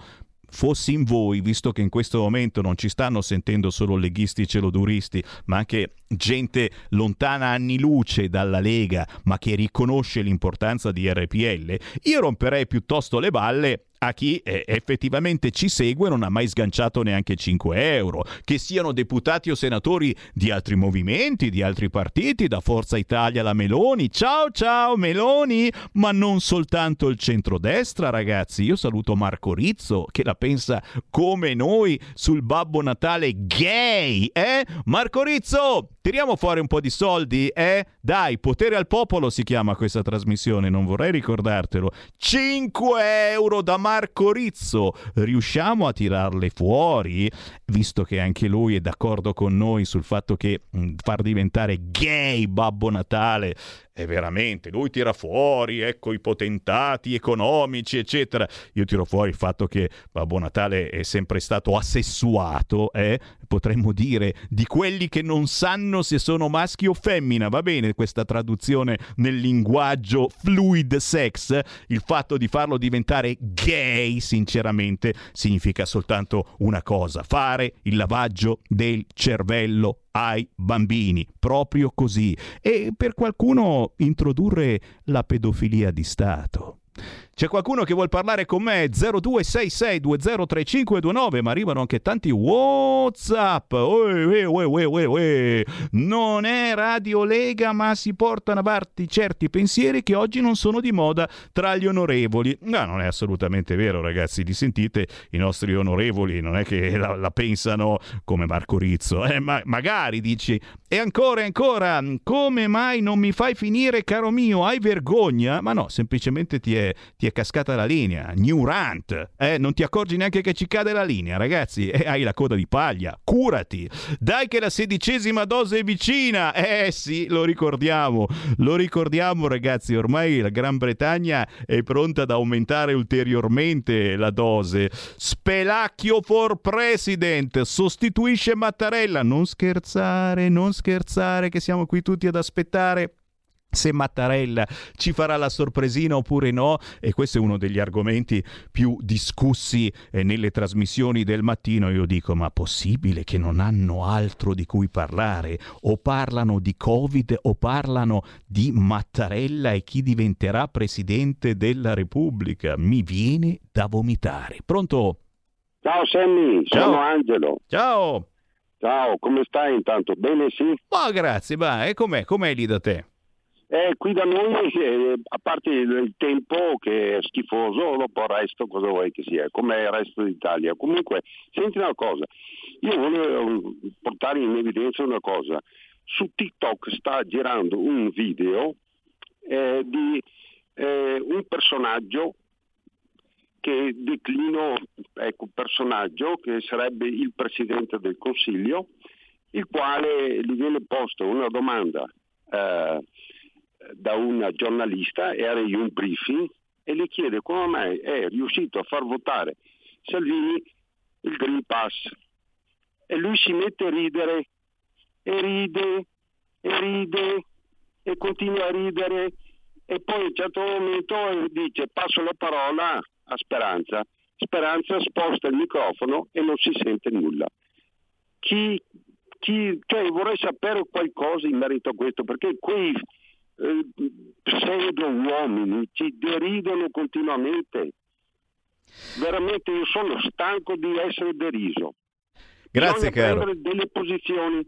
fossi in voi, visto che in questo momento non ci stanno sentendo solo leghisti celoduristi, ma anche gente lontana anni luce dalla Lega, ma che riconosce l'importanza di RPL, io romperei piuttosto le balle a chi eh, effettivamente ci segue non ha mai sganciato neanche 5 euro, che siano deputati o senatori di altri movimenti, di altri partiti, da Forza Italia alla Meloni. Ciao ciao Meloni, ma non soltanto il centrodestra ragazzi. Io saluto Marco Rizzo che la pensa come noi sul Babbo Natale gay, eh? Marco Rizzo, tiriamo fuori un po' di soldi, eh? Dai, potere al popolo si chiama questa trasmissione, non vorrei ricordartelo. 5 euro da Marco Rizzo, riusciamo a tirarle fuori, visto che anche lui è d'accordo con noi sul fatto che mh, far diventare gay Babbo Natale è veramente, lui tira fuori, ecco, i potentati economici, eccetera. Io tiro fuori il fatto che Babbo Natale è sempre stato assessuato, eh? potremmo dire, di quelli che non sanno se sono maschi o femmina. Va bene questa traduzione nel linguaggio fluid sex? Il fatto di farlo diventare gay, sinceramente, significa soltanto una cosa, fare il lavaggio del cervello ai bambini, proprio così. E per qualcuno introdurre la pedofilia di Stato. C'è qualcuno che vuol parlare con me? 0266203529, ma arrivano anche tanti WhatsApp. Ue, ue, ue. Non è Radio Lega, ma si portano avanti certi pensieri che oggi non sono di moda tra gli onorevoli. No, non è assolutamente vero, ragazzi. Li sentite i nostri onorevoli, non è che la, la pensano come Marco Rizzo. Eh, ma magari dici, e ancora e ancora, come mai non mi fai finire, caro mio? Hai vergogna? Ma no, semplicemente ti è, ti è cascata la linea. New Rant, eh? Non ti accorgi neanche che ci cade la linea, ragazzi. E hai la coda di paglia. Curati. Dai che la sedicesima dose è vicina. Eh sì, lo ricordiamo. Lo ricordiamo, ragazzi. Ormai la Gran Bretagna è pronta ad aumentare ulteriormente la dose. Spelacchio for president. Sostituisce Mattarella. Non scherzare, non scherzare che siamo qui tutti ad aspettare se Mattarella ci farà la sorpresina oppure no e questo è uno degli argomenti più discussi eh, nelle trasmissioni del mattino io dico ma possibile che non hanno altro di cui parlare o parlano di covid o parlano di Mattarella e chi diventerà presidente della Repubblica mi viene da vomitare pronto? Ciao Sammy, Ciao. sono Angelo. Ciao. Ciao, come stai intanto? Bene sì? Ma grazie, va, e com'è? Com'è lì da te? Eh, qui da noi, eh, a parte il tempo che è schifoso, dopo il resto cosa vuoi che sia, come il resto d'Italia. Comunque, senti una cosa, io volevo eh, portare in evidenza una cosa. Su TikTok sta girando un video eh, di eh, un personaggio che declino, ecco, personaggio che sarebbe il Presidente del Consiglio, il quale gli viene posta una domanda eh, da una giornalista, era in un briefing, e le chiede come mai è riuscito a far votare Salvini il Green Pass. E lui si mette a ridere, e ride, e ride, e continua a ridere, e poi a un certo momento dice passo la parola a Speranza. Speranza sposta il microfono e non si sente nulla. Chi, chi, cioè vorrei sapere qualcosa in merito a questo, perché quei eh, pseudo uomini ci deridono continuamente. Veramente io sono stanco di essere deriso. Grazie, Bisogna caro. delle posizioni.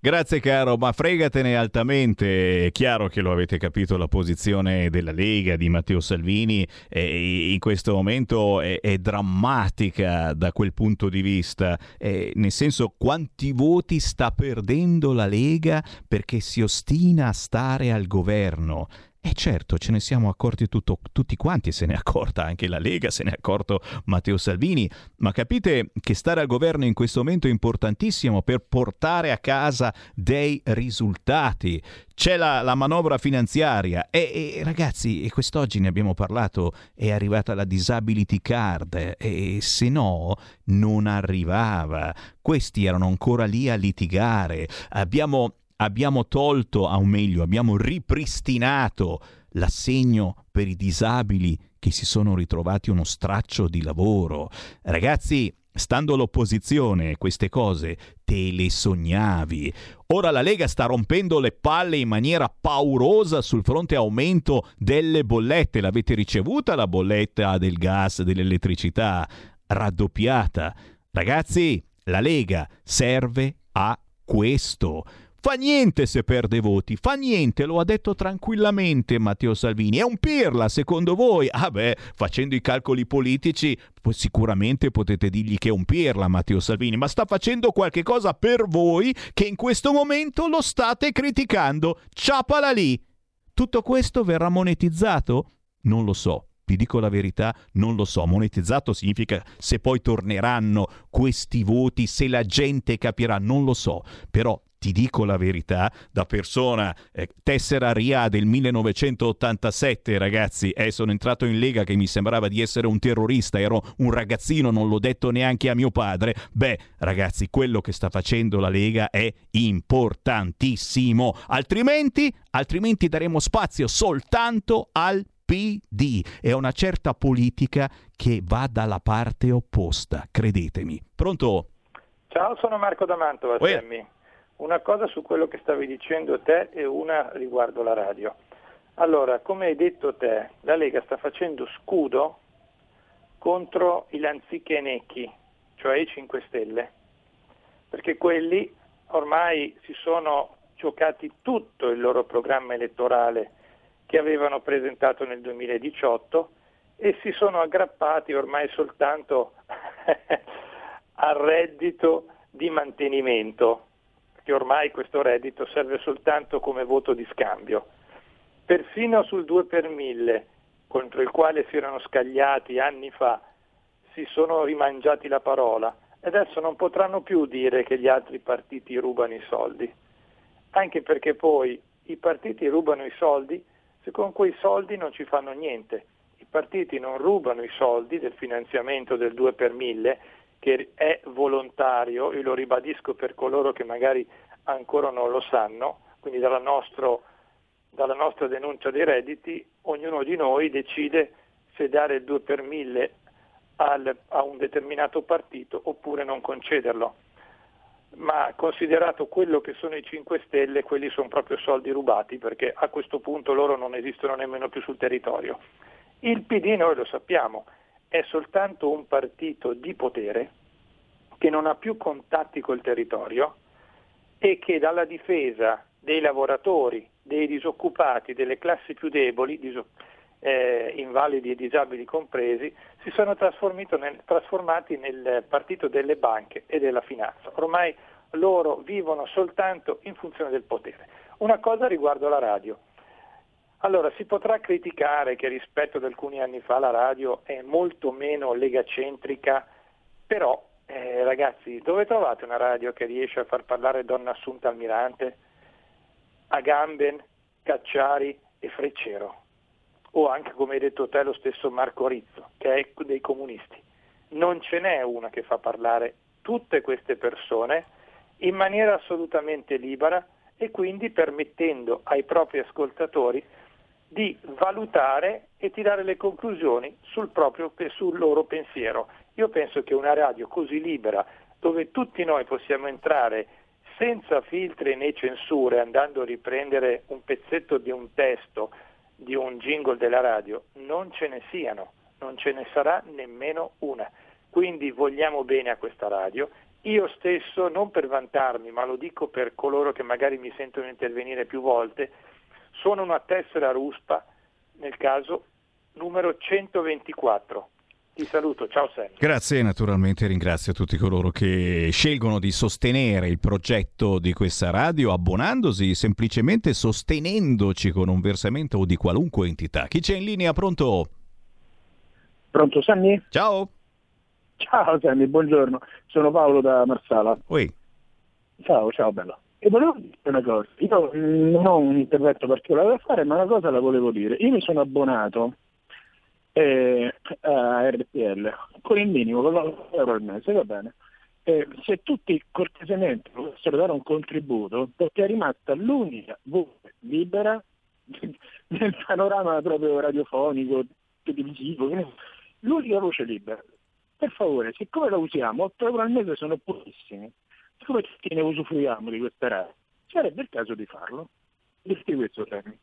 Grazie caro, ma fregatene altamente, è chiaro che lo avete capito la posizione della Lega, di Matteo Salvini, eh, in questo momento è, è drammatica da quel punto di vista, eh, nel senso quanti voti sta perdendo la Lega perché si ostina a stare al governo. E certo, ce ne siamo accorti tutto- tutti quanti, se ne è accorta anche la Lega, se ne è accorto Matteo Salvini, ma capite che stare al governo in questo momento è importantissimo per portare a casa dei risultati. C'è la, la manovra finanziaria e, e, ragazzi, e quest'oggi ne abbiamo parlato, è arrivata la disability card e se no non arrivava. Questi erano ancora lì a litigare. Abbiamo abbiamo tolto, o meglio, abbiamo ripristinato l'assegno per i disabili che si sono ritrovati uno straccio di lavoro. Ragazzi, stando all'opposizione, queste cose te le sognavi. Ora la Lega sta rompendo le palle in maniera paurosa sul fronte aumento delle bollette. L'avete ricevuta la bolletta del gas, dell'elettricità? Raddoppiata. Ragazzi, la Lega serve a questo. Fa niente se perde voti, fa niente, lo ha detto tranquillamente Matteo Salvini. È un pirla, secondo voi? Ah beh, facendo i calcoli politici, sicuramente potete dirgli che è un pirla Matteo Salvini, ma sta facendo qualche cosa per voi che in questo momento lo state criticando. Ciapala lì! Tutto questo verrà monetizzato? Non lo so. Vi dico la verità, non lo so. Monetizzato significa se poi torneranno questi voti, se la gente capirà, non lo so. Però ti dico la verità, da persona eh, tessera RIA del 1987, ragazzi, eh, sono entrato in Lega che mi sembrava di essere un terrorista, ero un ragazzino, non l'ho detto neanche a mio padre. Beh, ragazzi, quello che sta facendo la Lega è importantissimo. Altrimenti, altrimenti daremo spazio soltanto al PD e a una certa politica che va dalla parte opposta, credetemi. Pronto? Ciao, sono Marco da Mantova, Oi. Sammy. Una cosa su quello che stavi dicendo te e una riguardo la radio. Allora, come hai detto te, la Lega sta facendo scudo contro i lanzichenecchi, cioè i 5 Stelle, perché quelli ormai si sono giocati tutto il loro programma elettorale che avevano presentato nel 2018 e si sono aggrappati ormai soltanto al reddito di mantenimento, perché ormai questo reddito serve soltanto come voto di scambio. Perfino sul 2 per 1000, contro il quale si erano scagliati anni fa, si sono rimangiati la parola e adesso non potranno più dire che gli altri partiti rubano i soldi, anche perché poi i partiti rubano i soldi se con quei soldi non ci fanno niente. I partiti non rubano i soldi del finanziamento del 2 per 1000 che è volontario, io lo ribadisco per coloro che magari ancora non lo sanno, quindi dal nostro, dalla nostra denuncia dei redditi, ognuno di noi decide se dare il 2 per 1000 al, a un determinato partito oppure non concederlo. Ma considerato quello che sono i 5 Stelle, quelli sono proprio soldi rubati perché a questo punto loro non esistono nemmeno più sul territorio. Il PD, noi lo sappiamo, è soltanto un partito di potere che non ha più contatti col territorio e che dalla difesa dei lavoratori, dei disoccupati, delle classi più deboli, eh, invalidi e disabili compresi, si sono nel, trasformati nel partito delle banche e della finanza. Ormai loro vivono soltanto in funzione del potere. Una cosa riguardo la radio. Allora, si potrà criticare che rispetto ad alcuni anni fa la radio è molto meno legacentrica, però eh, ragazzi, dove trovate una radio che riesce a far parlare Donna Assunta Almirante, Agamben, Cacciari e Freccero? O anche, come hai detto te, lo stesso Marco Rizzo, che è dei comunisti. Non ce n'è una che fa parlare tutte queste persone in maniera assolutamente libera e quindi permettendo ai propri ascoltatori di valutare e tirare le conclusioni sul, proprio, sul loro pensiero. Io penso che una radio così libera, dove tutti noi possiamo entrare senza filtri né censure, andando a riprendere un pezzetto di un testo, di un jingle della radio, non ce ne siano, non ce ne sarà nemmeno una. Quindi vogliamo bene a questa radio. Io stesso, non per vantarmi, ma lo dico per coloro che magari mi sentono intervenire più volte, sono una tessera ruspa nel caso numero 124. Ti saluto, ciao Sam. Grazie, naturalmente ringrazio tutti coloro che scelgono di sostenere il progetto di questa radio abbonandosi, semplicemente sostenendoci con un versamento di qualunque entità. Chi c'è in linea? Pronto? Pronto Sammy? Ciao. Ciao Sammy, buongiorno. Sono Paolo da Marsala. Oi. Ciao, ciao bella. E volevo dire una cosa, io non ho un intervento particolare da fare, ma una cosa la volevo dire. Io mi sono abbonato eh, a RPL con il minimo, con l'8 euro al mese, va bene. Eh, se tutti cortesemente potessero dare un contributo, perché è rimasta l'unica voce libera nel panorama proprio radiofonico, televisivo, l'unica voce libera. Per favore, siccome la usiamo, 8 euro al mese sono pochissimi come tutti ne usufruiamo di questa radio, sarebbe il caso di farlo. Di questo termine.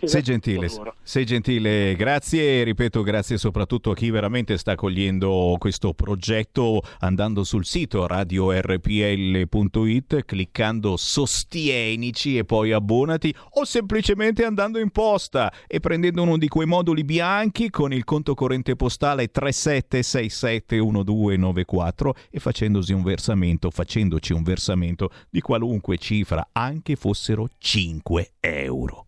Sei gentile, sei gentile, grazie, ripeto grazie soprattutto a chi veramente sta cogliendo questo progetto andando sul sito radiorpl.it, cliccando sostienici e poi abbonati o semplicemente andando in posta e prendendo uno di quei moduli bianchi con il conto corrente postale 37671294 e facendosi un versamento, facendoci un versamento di qualunque cifra, anche fossero 5 euro.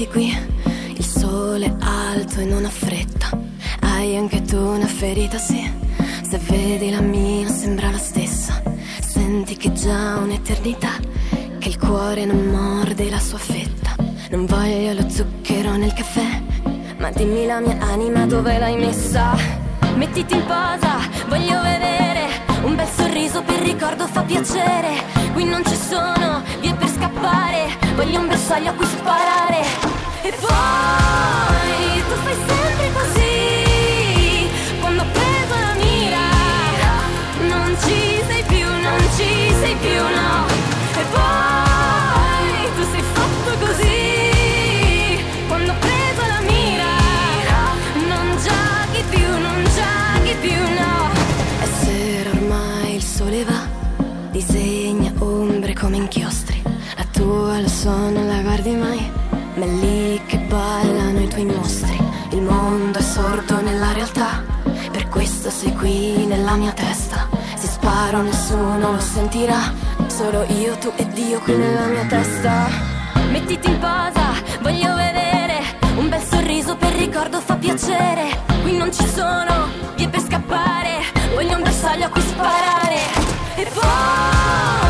Parlarti qui. Il sole è alto e non ha fretta. Hai anche tu una ferita, sì. Se vedi la mia sembra la stessa. Senti che già un'eternità. Che il cuore non morde la sua fetta. Non voglio lo zucchero nel caffè. Ma dimmi la mia anima dove l'hai messa. Mettiti in posa voglio vedere un bel sorriso per ricordo fa piacere. Qui non ci sono vie per scappare, voglio un bersaglio a cui sparare. E poi tu fai sempre così, quando preso la mira, non ci sei più, non ci sei più, no. E poi come inchiostri. La tua lo so, non la guardi mai, ma è lì che ballano i tuoi mostri. Il mondo è sordo nella realtà, per questo sei qui nella mia testa. Se sparo nessuno lo sentirà, solo io, tu e Dio qui nella mia testa. Mettiti in posa, voglio vedere un bel sorriso per ricordo fa piacere. Qui non ci sono vie per scappare, voglio un bersaglio a cui sparare. E poi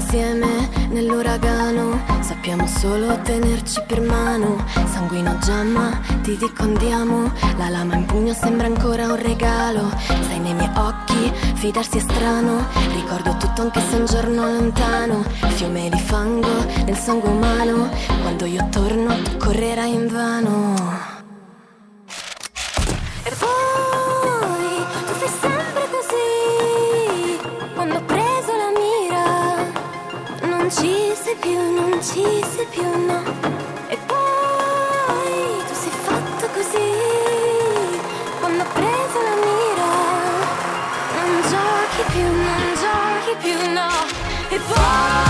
insieme nell'uragano sappiamo solo tenerci per mano. Sanguino giamma, ti dico andiamo. La lama in pugno sembra ancora un regalo. Sei nei miei occhi, fidarsi è strano. Ricordo tutto anche se un giorno lontano. Fiume di fango nel sangue umano. Quando io torno, tu correrai in vano. Sei più, non ci sei più, no. E poi tu sei fatto così. Quando ho preso la mira, non giochi più, non giochi più, no. E poi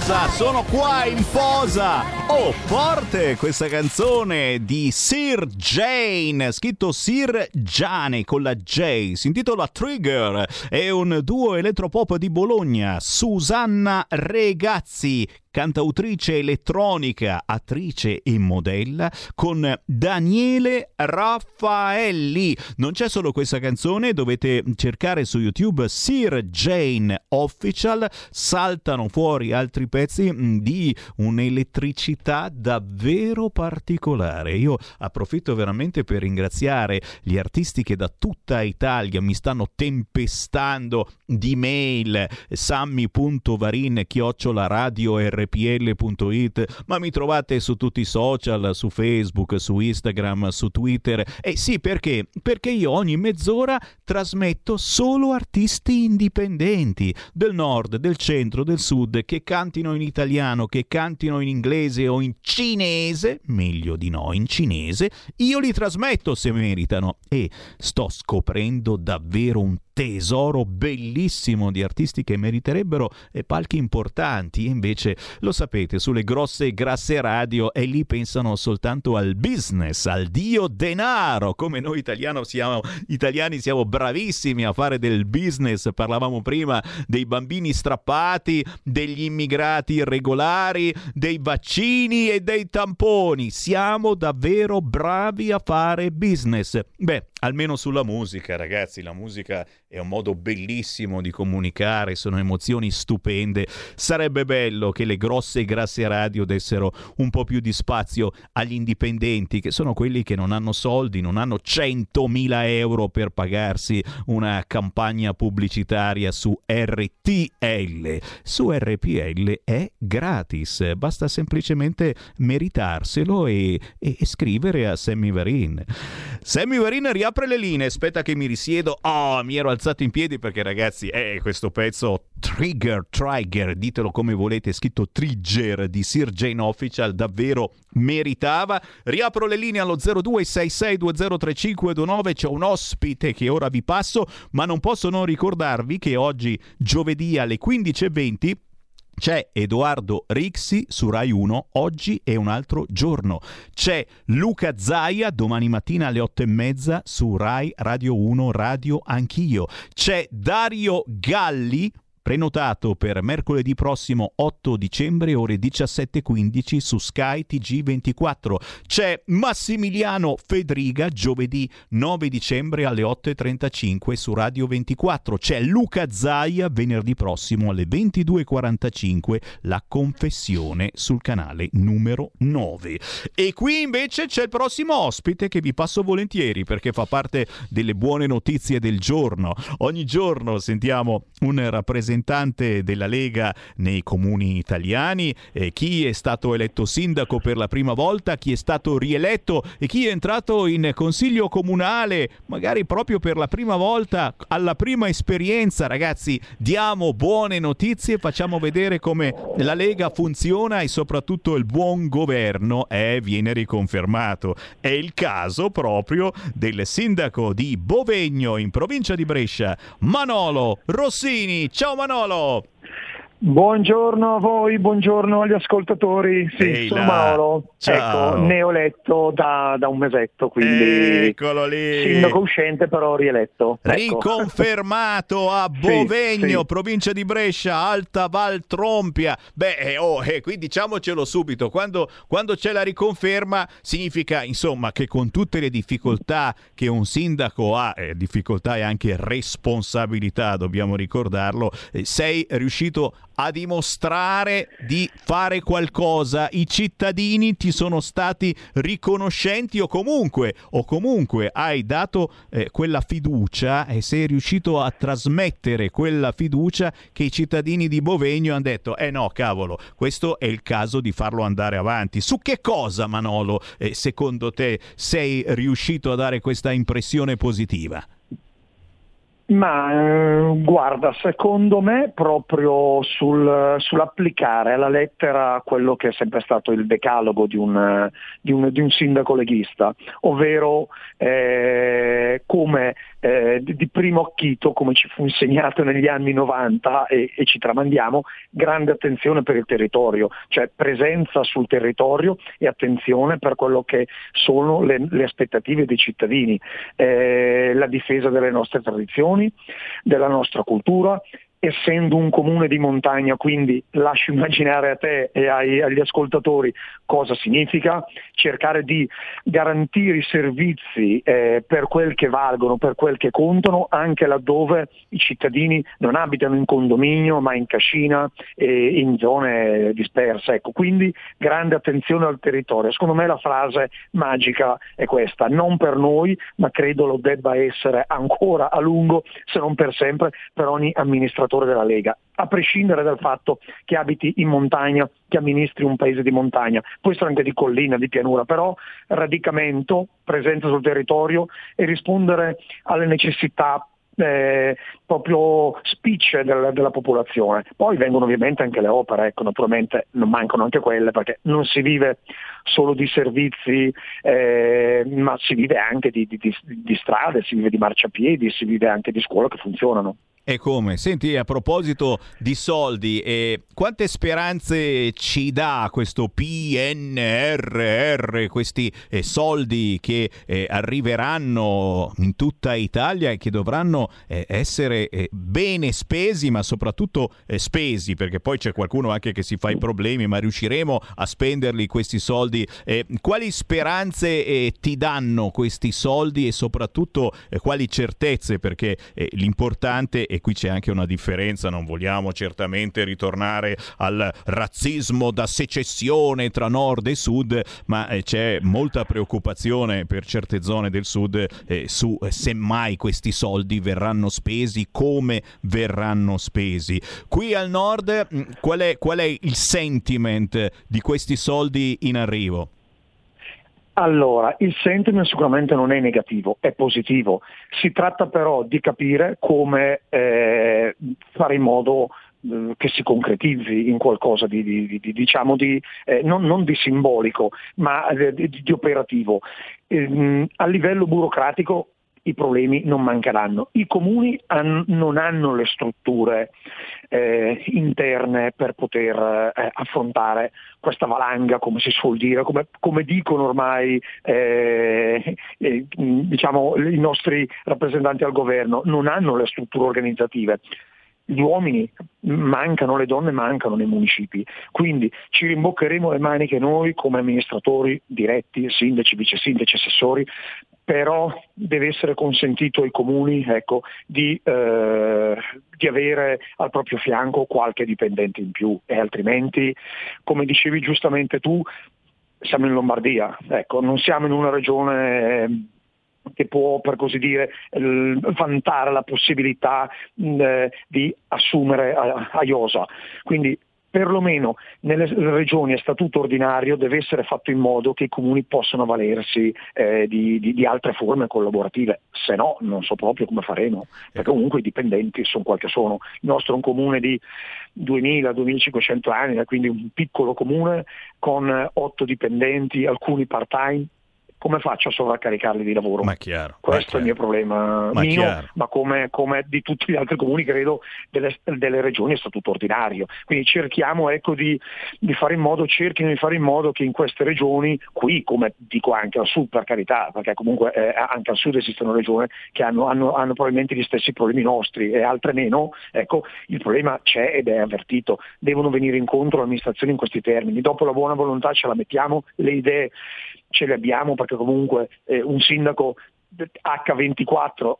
scappare. sono qua in posa. Oh, forte questa canzone di Sir Jane, scritto Sir Giane con la J. Si intitola Trigger. È un duo elettropop di Bologna. Susanna Regazzi, cantautrice elettronica, attrice e modella, con Daniele Raffaelli. Non c'è solo questa canzone, dovete cercare su YouTube Sir Jane Official. Saltano fuori altri pezzi mh, di un'elettricità davvero particolare. Io approfitto veramente per ringraziare gli artisti che da tutta Italia mi stanno tempestando di mail sammy.varin chiocciola rpl.it ma mi trovate su tutti i social su Facebook su Instagram su Twitter e sì perché perché io ogni mezz'ora trasmetto solo artisti indipendenti del nord del centro del sud che cantino in italiano che cantino in inglese o in cinese meglio di no in cinese io li trasmetto se meritano e sto scoprendo davvero un tesoro bellissimo di artisti che meriterebbero eh, palchi importanti. Invece lo sapete sulle grosse e grasse radio e lì pensano soltanto al business al dio denaro. Come noi siamo, italiani siamo bravissimi a fare del business. Parlavamo prima dei bambini strappati degli immigrati irregolari dei vaccini e dei tamponi. Siamo davvero bravi a fare business. Beh almeno sulla musica, ragazzi. La musica è un modo bellissimo di comunicare, sono emozioni stupende. Sarebbe bello che le grosse e grasse radio dessero un po' più di spazio agli indipendenti, che sono quelli che non hanno soldi, non hanno 100.000 euro per pagarsi una campagna pubblicitaria su RTL. Su RPL è gratis, basta semplicemente meritarselo e, e, e scrivere a Sammy Varin. Sammy Varin riapre le linee, aspetta che mi risiedo. Oh, mi ero alzato in piedi perché ragazzi, è questo pezzo Trigger, Trigger, ditelo come volete, scritto Trigger di Sir Jane Official, davvero meritava. Riapro le linee allo 0266203529, c'è un ospite che ora vi passo, ma non posso non ricordarvi che oggi, giovedì alle 15.20, c'è Edoardo Rixi su Rai 1, oggi è un altro giorno. C'è Luca Zaia domani mattina alle 8 e mezza su Rai Radio 1 Radio Anch'io. C'è Dario Galli prenotato per mercoledì prossimo 8 dicembre ore 17.15 su Sky TG24. C'è Massimiliano Fedriga giovedì 9 dicembre alle 8.35 su Radio 24. C'è Luca Zaia venerdì prossimo alle 22.45 La Confessione sul canale numero 9. E qui invece c'è il prossimo ospite che vi passo volentieri perché fa parte delle buone notizie del giorno. Ogni giorno sentiamo un rappresentante rappresentante della Lega nei comuni italiani, eh, chi è stato eletto sindaco per la prima volta, chi è stato rieletto e chi è entrato in consiglio comunale, magari proprio per la prima volta, alla prima esperienza. Ragazzi, diamo buone notizie, facciamo vedere come la Lega funziona e soprattutto il buon governo è, viene riconfermato. È il caso proprio del sindaco di Bovegno in provincia di Brescia, Manolo Rossini. Ciao Manolo! Manolo. Buongiorno a voi, buongiorno agli ascoltatori. Sì, Ehi sono là. Mauro. Ciao. Ecco, neoletto da, da un mesetto, quindi Eccolo lì. sindaco uscente però rieletto. Ecco. Riconfermato a Bovegno, sì, sì. provincia di Brescia, Alta Val Trompia. Beh, eh, oh, eh, qui diciamocelo subito, quando, quando c'è la riconferma significa insomma che con tutte le difficoltà che un sindaco ha, eh, difficoltà e anche responsabilità, dobbiamo ricordarlo, eh, sei riuscito a dimostrare di fare qualcosa. I cittadini ti sono stati riconoscenti o comunque, o comunque hai dato eh, quella fiducia e sei riuscito a trasmettere quella fiducia che i cittadini di Bovegno hanno detto, eh no, cavolo, questo è il caso di farlo andare avanti. Su che cosa, Manolo, eh, secondo te sei riuscito a dare questa impressione positiva? Ma eh, guarda, secondo me proprio sul, sull'applicare alla lettera quello che è sempre stato il decalogo di un, di un, di un sindaco leghista, ovvero eh, come eh, di primo acchito, come ci fu insegnato negli anni 90 e, e, ci tramandiamo, grande attenzione per il territorio, cioè presenza sul territorio e attenzione per quello che sono le, le aspettative dei cittadini, eh, la difesa delle nostre tradizioni, della nostra cultura essendo un comune di montagna, quindi lascio immaginare a te e ai, agli ascoltatori cosa significa, cercare di garantire i servizi eh, per quel che valgono, per quel che contano, anche laddove i cittadini non abitano in condominio ma in cascina e in zone disperse. Ecco, quindi grande attenzione al territorio. Secondo me la frase magica è questa, non per noi, ma credo lo debba essere ancora a lungo, se non per sempre, per ogni amministratore amministratore della Lega, a prescindere dal fatto che abiti in montagna, che amministri un paese di montagna, può essere anche di collina, di pianura, però radicamento, presenza sul territorio e rispondere alle necessità eh, proprio spicce del, della popolazione. Poi vengono ovviamente anche le opere, ecco, naturalmente non mancano anche quelle perché non si vive solo di servizi, eh, ma si vive anche di, di, di, di strade, si vive di marciapiedi, si vive anche di scuole che funzionano. E come? Senti, a proposito di soldi, eh, quante speranze ci dà questo PNRR, questi eh, soldi che eh, arriveranno in tutta Italia e che dovranno eh, essere eh, bene spesi, ma soprattutto eh, spesi, perché poi c'è qualcuno anche che si fa i problemi, ma riusciremo a spenderli questi soldi? quali speranze ti danno questi soldi e soprattutto quali certezze? Perché l'importante e qui c'è anche una differenza, non vogliamo certamente ritornare al razzismo da secessione tra nord e sud, ma eh, c'è molta preoccupazione per certe zone del sud eh, su eh, se mai questi soldi verranno spesi, come verranno spesi. Qui al nord mm, qual è, qual è il sentiment di questi soldi in arrivo? Allora, il sentiment sicuramente non è negativo, è positivo. Si tratta però di capire come eh, fare in modo eh, che si concretizzi in qualcosa di, di, di diciamo di, eh, non, non, di simbolico, ma eh, di, operativo. Eh, a livello burocratico i problemi non mancheranno. I comuni han, non hanno le strutture eh, interne per poter eh, affrontare questa valanga, come si suol dire, come, come dicono ormai eh, eh diciamo, i nostri rappresentanti al governo, non hanno le strutture organizzative. Gli uomini mancano, le donne mancano nei municipi, quindi ci rimboccheremo le maniche noi come amministratori diretti, sindaci, vice sindaci, assessori, però deve essere consentito ai comuni ecco, di, eh, di, avere al proprio fianco qualche dipendente in più e altrimenti, come dicevi giustamente tu, siamo in Lombardia, ecco, non siamo in una regione che può, per così dire, vantare la possibilità mh, di assumere a, a IOSA. Quindi perlomeno nelle regioni a statuto ordinario deve essere fatto in modo che i comuni possano valersi eh, di, di, di, altre forme collaborative, se no non so proprio come faremo, perché comunque i dipendenti sono quel che sono. Il nostro è un comune di 2000-2500 anni, quindi un piccolo comune con otto dipendenti, alcuni part-time, come faccio a sovraccaricarli di lavoro? Ma chiaro, Questo ma è il mio problema ma mio, chiaro. ma come, come, di tutti gli altri comuni, credo, delle, delle regioni a statuto ordinario. Quindi cerchiamo ecco, di, di, fare in modo, cerchino di fare in modo che in queste regioni, qui come dico anche al sud per carità, perché comunque eh, anche al sud esistono regioni che hanno, hanno, hanno, probabilmente gli stessi problemi nostri e altre meno, ecco, il problema c'è ed è avvertito. Devono venire incontro l'amministrazione in questi termini. Dopo la buona volontà ce la mettiamo, le idee ce le abbiamo perché comunque eh, un sindaco H24,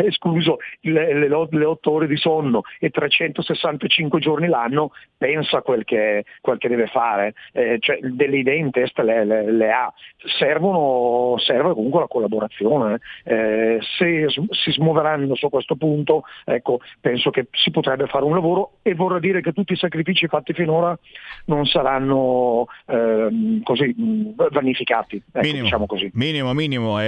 escluso le, le, le, 8 ore di sonno e 365 giorni l'anno, pensa quel che, quel che deve fare, eh, cioè, delle idee in testa le, le, le ha. Servono, serve comunque la collaborazione. Eh, se si smuoveranno su questo punto, ecco, penso che si potrebbe fare un lavoro e vorrà dire che tutti i sacrifici fatti finora non saranno eh, così vanificati. Ecco, minimo, diciamo così. minimo, minimo.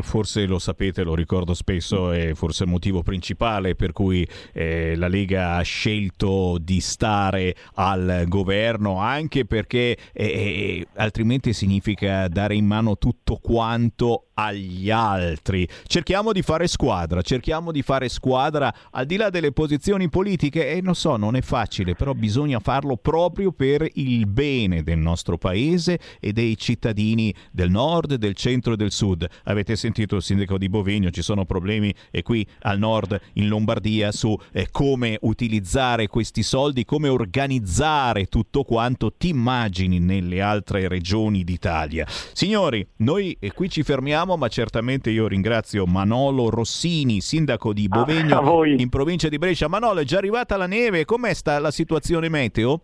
Forse lo sapete, lo ricordo spesso, è forse il motivo principale per cui eh, la Lega ha scelto di stare al governo, anche perché eh, eh altrimenti significa dare in mano tutto quanto agli altri. Cerchiamo di fare squadra, cerchiamo di fare squadra al di là delle posizioni politiche e non so, non è facile, però bisogna farlo proprio per il bene del nostro paese e dei cittadini del nord, del centro e del sud. Avete sentito il sindaco di Bovigno, ci sono problemi e qui al nord in Lombardia su eh, come utilizzare questi soldi, come organizzare tutto quanto ti immagini nelle altre regioni d'Italia. Signori, noi eh, qui ci fermiamo ma certamente io ringrazio Manolo Rossini, sindaco di Bovegno ah, in provincia di Brescia. Manolo, è già arrivata la neve, com'è sta la situazione meteo?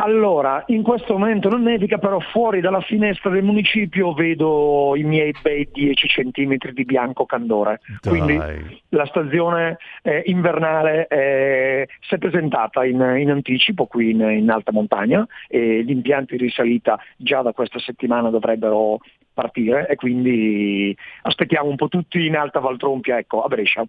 Allora, in questo momento non nevica, però fuori dalla finestra del municipio vedo i miei bei 10 centimetri di bianco candore. Dai. Quindi la stagione eh, invernale eh, si è presentata in, in anticipo qui in, in, alta montagna e gli impianti di risalita già da questa settimana dovrebbero partire e quindi aspettiamo un po' tutti in alta Valtrompia, ecco, a Brescia.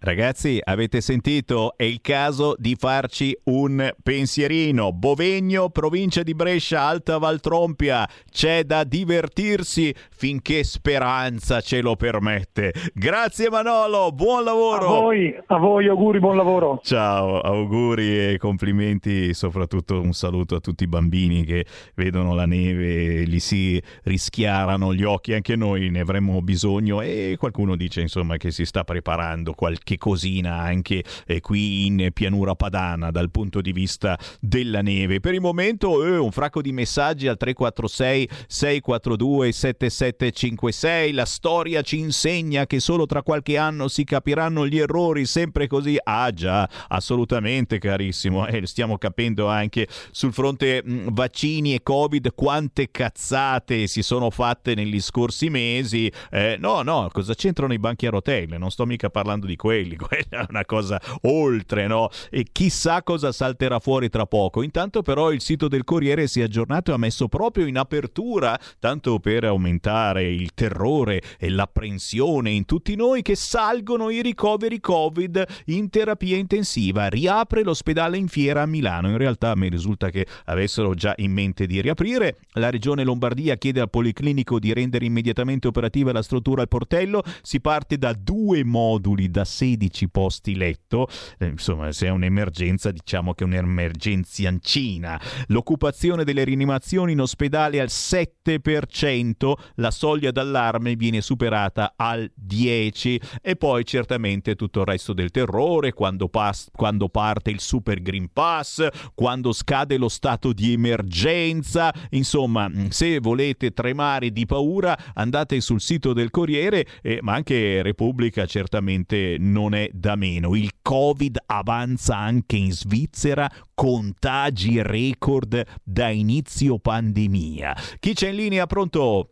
Ragazzi, avete sentito? È il caso di farci un pensierino. Bovegno, provincia di Brescia, Alta Valtrompia. C'è da divertirsi finché speranza ce lo permette. Grazie Manolo, buon lavoro. A voi, a voi auguri, buon lavoro. Ciao, auguri e complimenti, soprattutto un saluto a tutti i bambini che vedono la neve, gli si rischiarano gli occhi, anche noi ne avremmo bisogno e qualcuno dice insomma che si sta preparando qualche qualche cosina anche eh, qui in pianura padana dal punto di vista della neve. Per il momento eh, un fracco di messaggi al 346 642 7756. La storia ci insegna che solo tra qualche anno si capiranno gli errori, sempre così. Ah già, assolutamente carissimo. Eh, stiamo capendo anche sul fronte mh, mm, vaccini e Covid quante cazzate si sono fatte negli scorsi mesi. Eh, no, no, cosa c'entrano i banchi a rotelle? Non sto mica parlando di quello quelli, quella è una cosa oltre, no? E chissà cosa salterà fuori tra poco. Intanto però il sito del Corriere si è aggiornato e ha messo proprio in apertura, tanto per aumentare il terrore e l'apprensione in tutti noi, che salgono i ricoveri Covid in terapia intensiva. Riapre l'ospedale in fiera a Milano. In realtà mi risulta che avessero già in mente di riaprire. La regione Lombardia chiede al Policlinico di rendere immediatamente operativa la struttura al portello. Si parte da due moduli da 6 16 posti letto, eh, insomma se è un'emergenza diciamo che è un'emergenziancina. L'occupazione delle rianimazioni in ospedale al 7%, la soglia d'allarme viene superata al 10% e poi certamente tutto il resto del terrore quando, pas- quando parte il Super Green Pass, quando scade lo stato di emergenza, insomma se volete tremare di paura andate sul sito del Corriere, eh, ma anche Repubblica certamente non non è da meno. Il Covid avanza anche in Svizzera, contagi record da inizio pandemia. Chi c'è in linea? Pronto?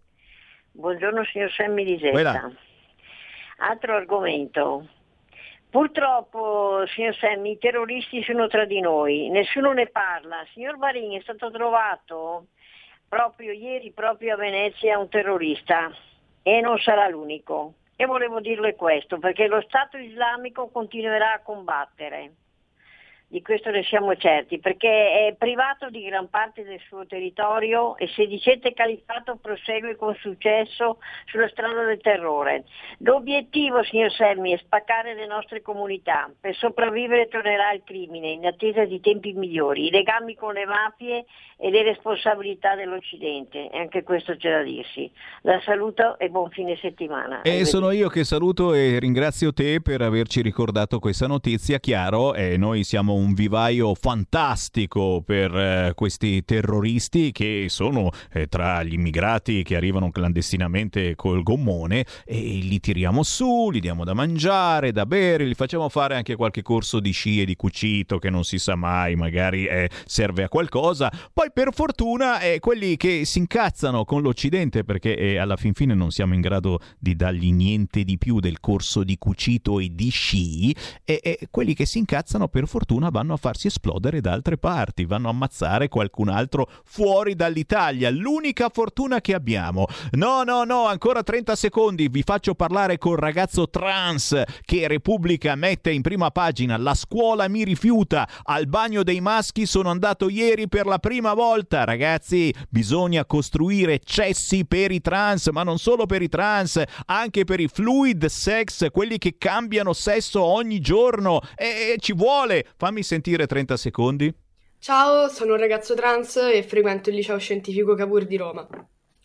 Buongiorno signor Semmi di Getta. Altro argomento. Purtroppo, signor Semmi, i terroristi sono tra di noi, nessuno ne parla. Signor Varini è stato trovato proprio ieri, proprio a Venezia, un terrorista e non sarà l'unico. E volevo dirle questo, perché lo Stato islamico continuerà a combattere di questo ne siamo certi, perché è privato di gran parte del suo territorio e sedicente califato prosegue con successo sulla strada del terrore. L'obiettivo, signor Semmi, è spaccare le nostre comunità. Per sopravvivere tornerà il crimine in attesa di tempi migliori, i legami con le mafie e le responsabilità dell'Occidente. E anche questo c'è da dirsi. La saluto e buon fine settimana. E sono io che saluto e ringrazio te per averci ricordato questa notizia. Chiaro, eh, noi siamo un vivaio fantastico per eh, questi terroristi che sono eh, tra gli immigrati che arrivano clandestinamente col gommone e li tiriamo su, li diamo da mangiare, da bere, gli facciamo fare anche qualche corso di sci e di cucito che non si sa mai, magari eh, serve a qualcosa. Poi per fortuna eh, quelli che si incazzano con l'Occidente perché eh, alla fin fine non siamo in grado di dargli niente di più del corso di cucito e di sci e quelli che si incazzano per fortuna fortuna vanno a farsi esplodere da altre parti, vanno a ammazzare qualcun altro fuori dall'Italia. L'unica fortuna che abbiamo. No, no, no, ancora 30 secondi. Vi faccio parlare col ragazzo trans che Repubblica mette in prima pagina. La scuola mi rifiuta. Al bagno dei maschi sono andato ieri per la prima volta. Ragazzi, bisogna costruire cessi per i trans, ma non solo per i trans, anche per i fluid sex, quelli che cambiano sesso ogni giorno. E, e ci vuole. Fammi Fammi sentire 30 secondi. Ciao, sono un ragazzo trans e frequento il liceo scientifico Cavour di Roma.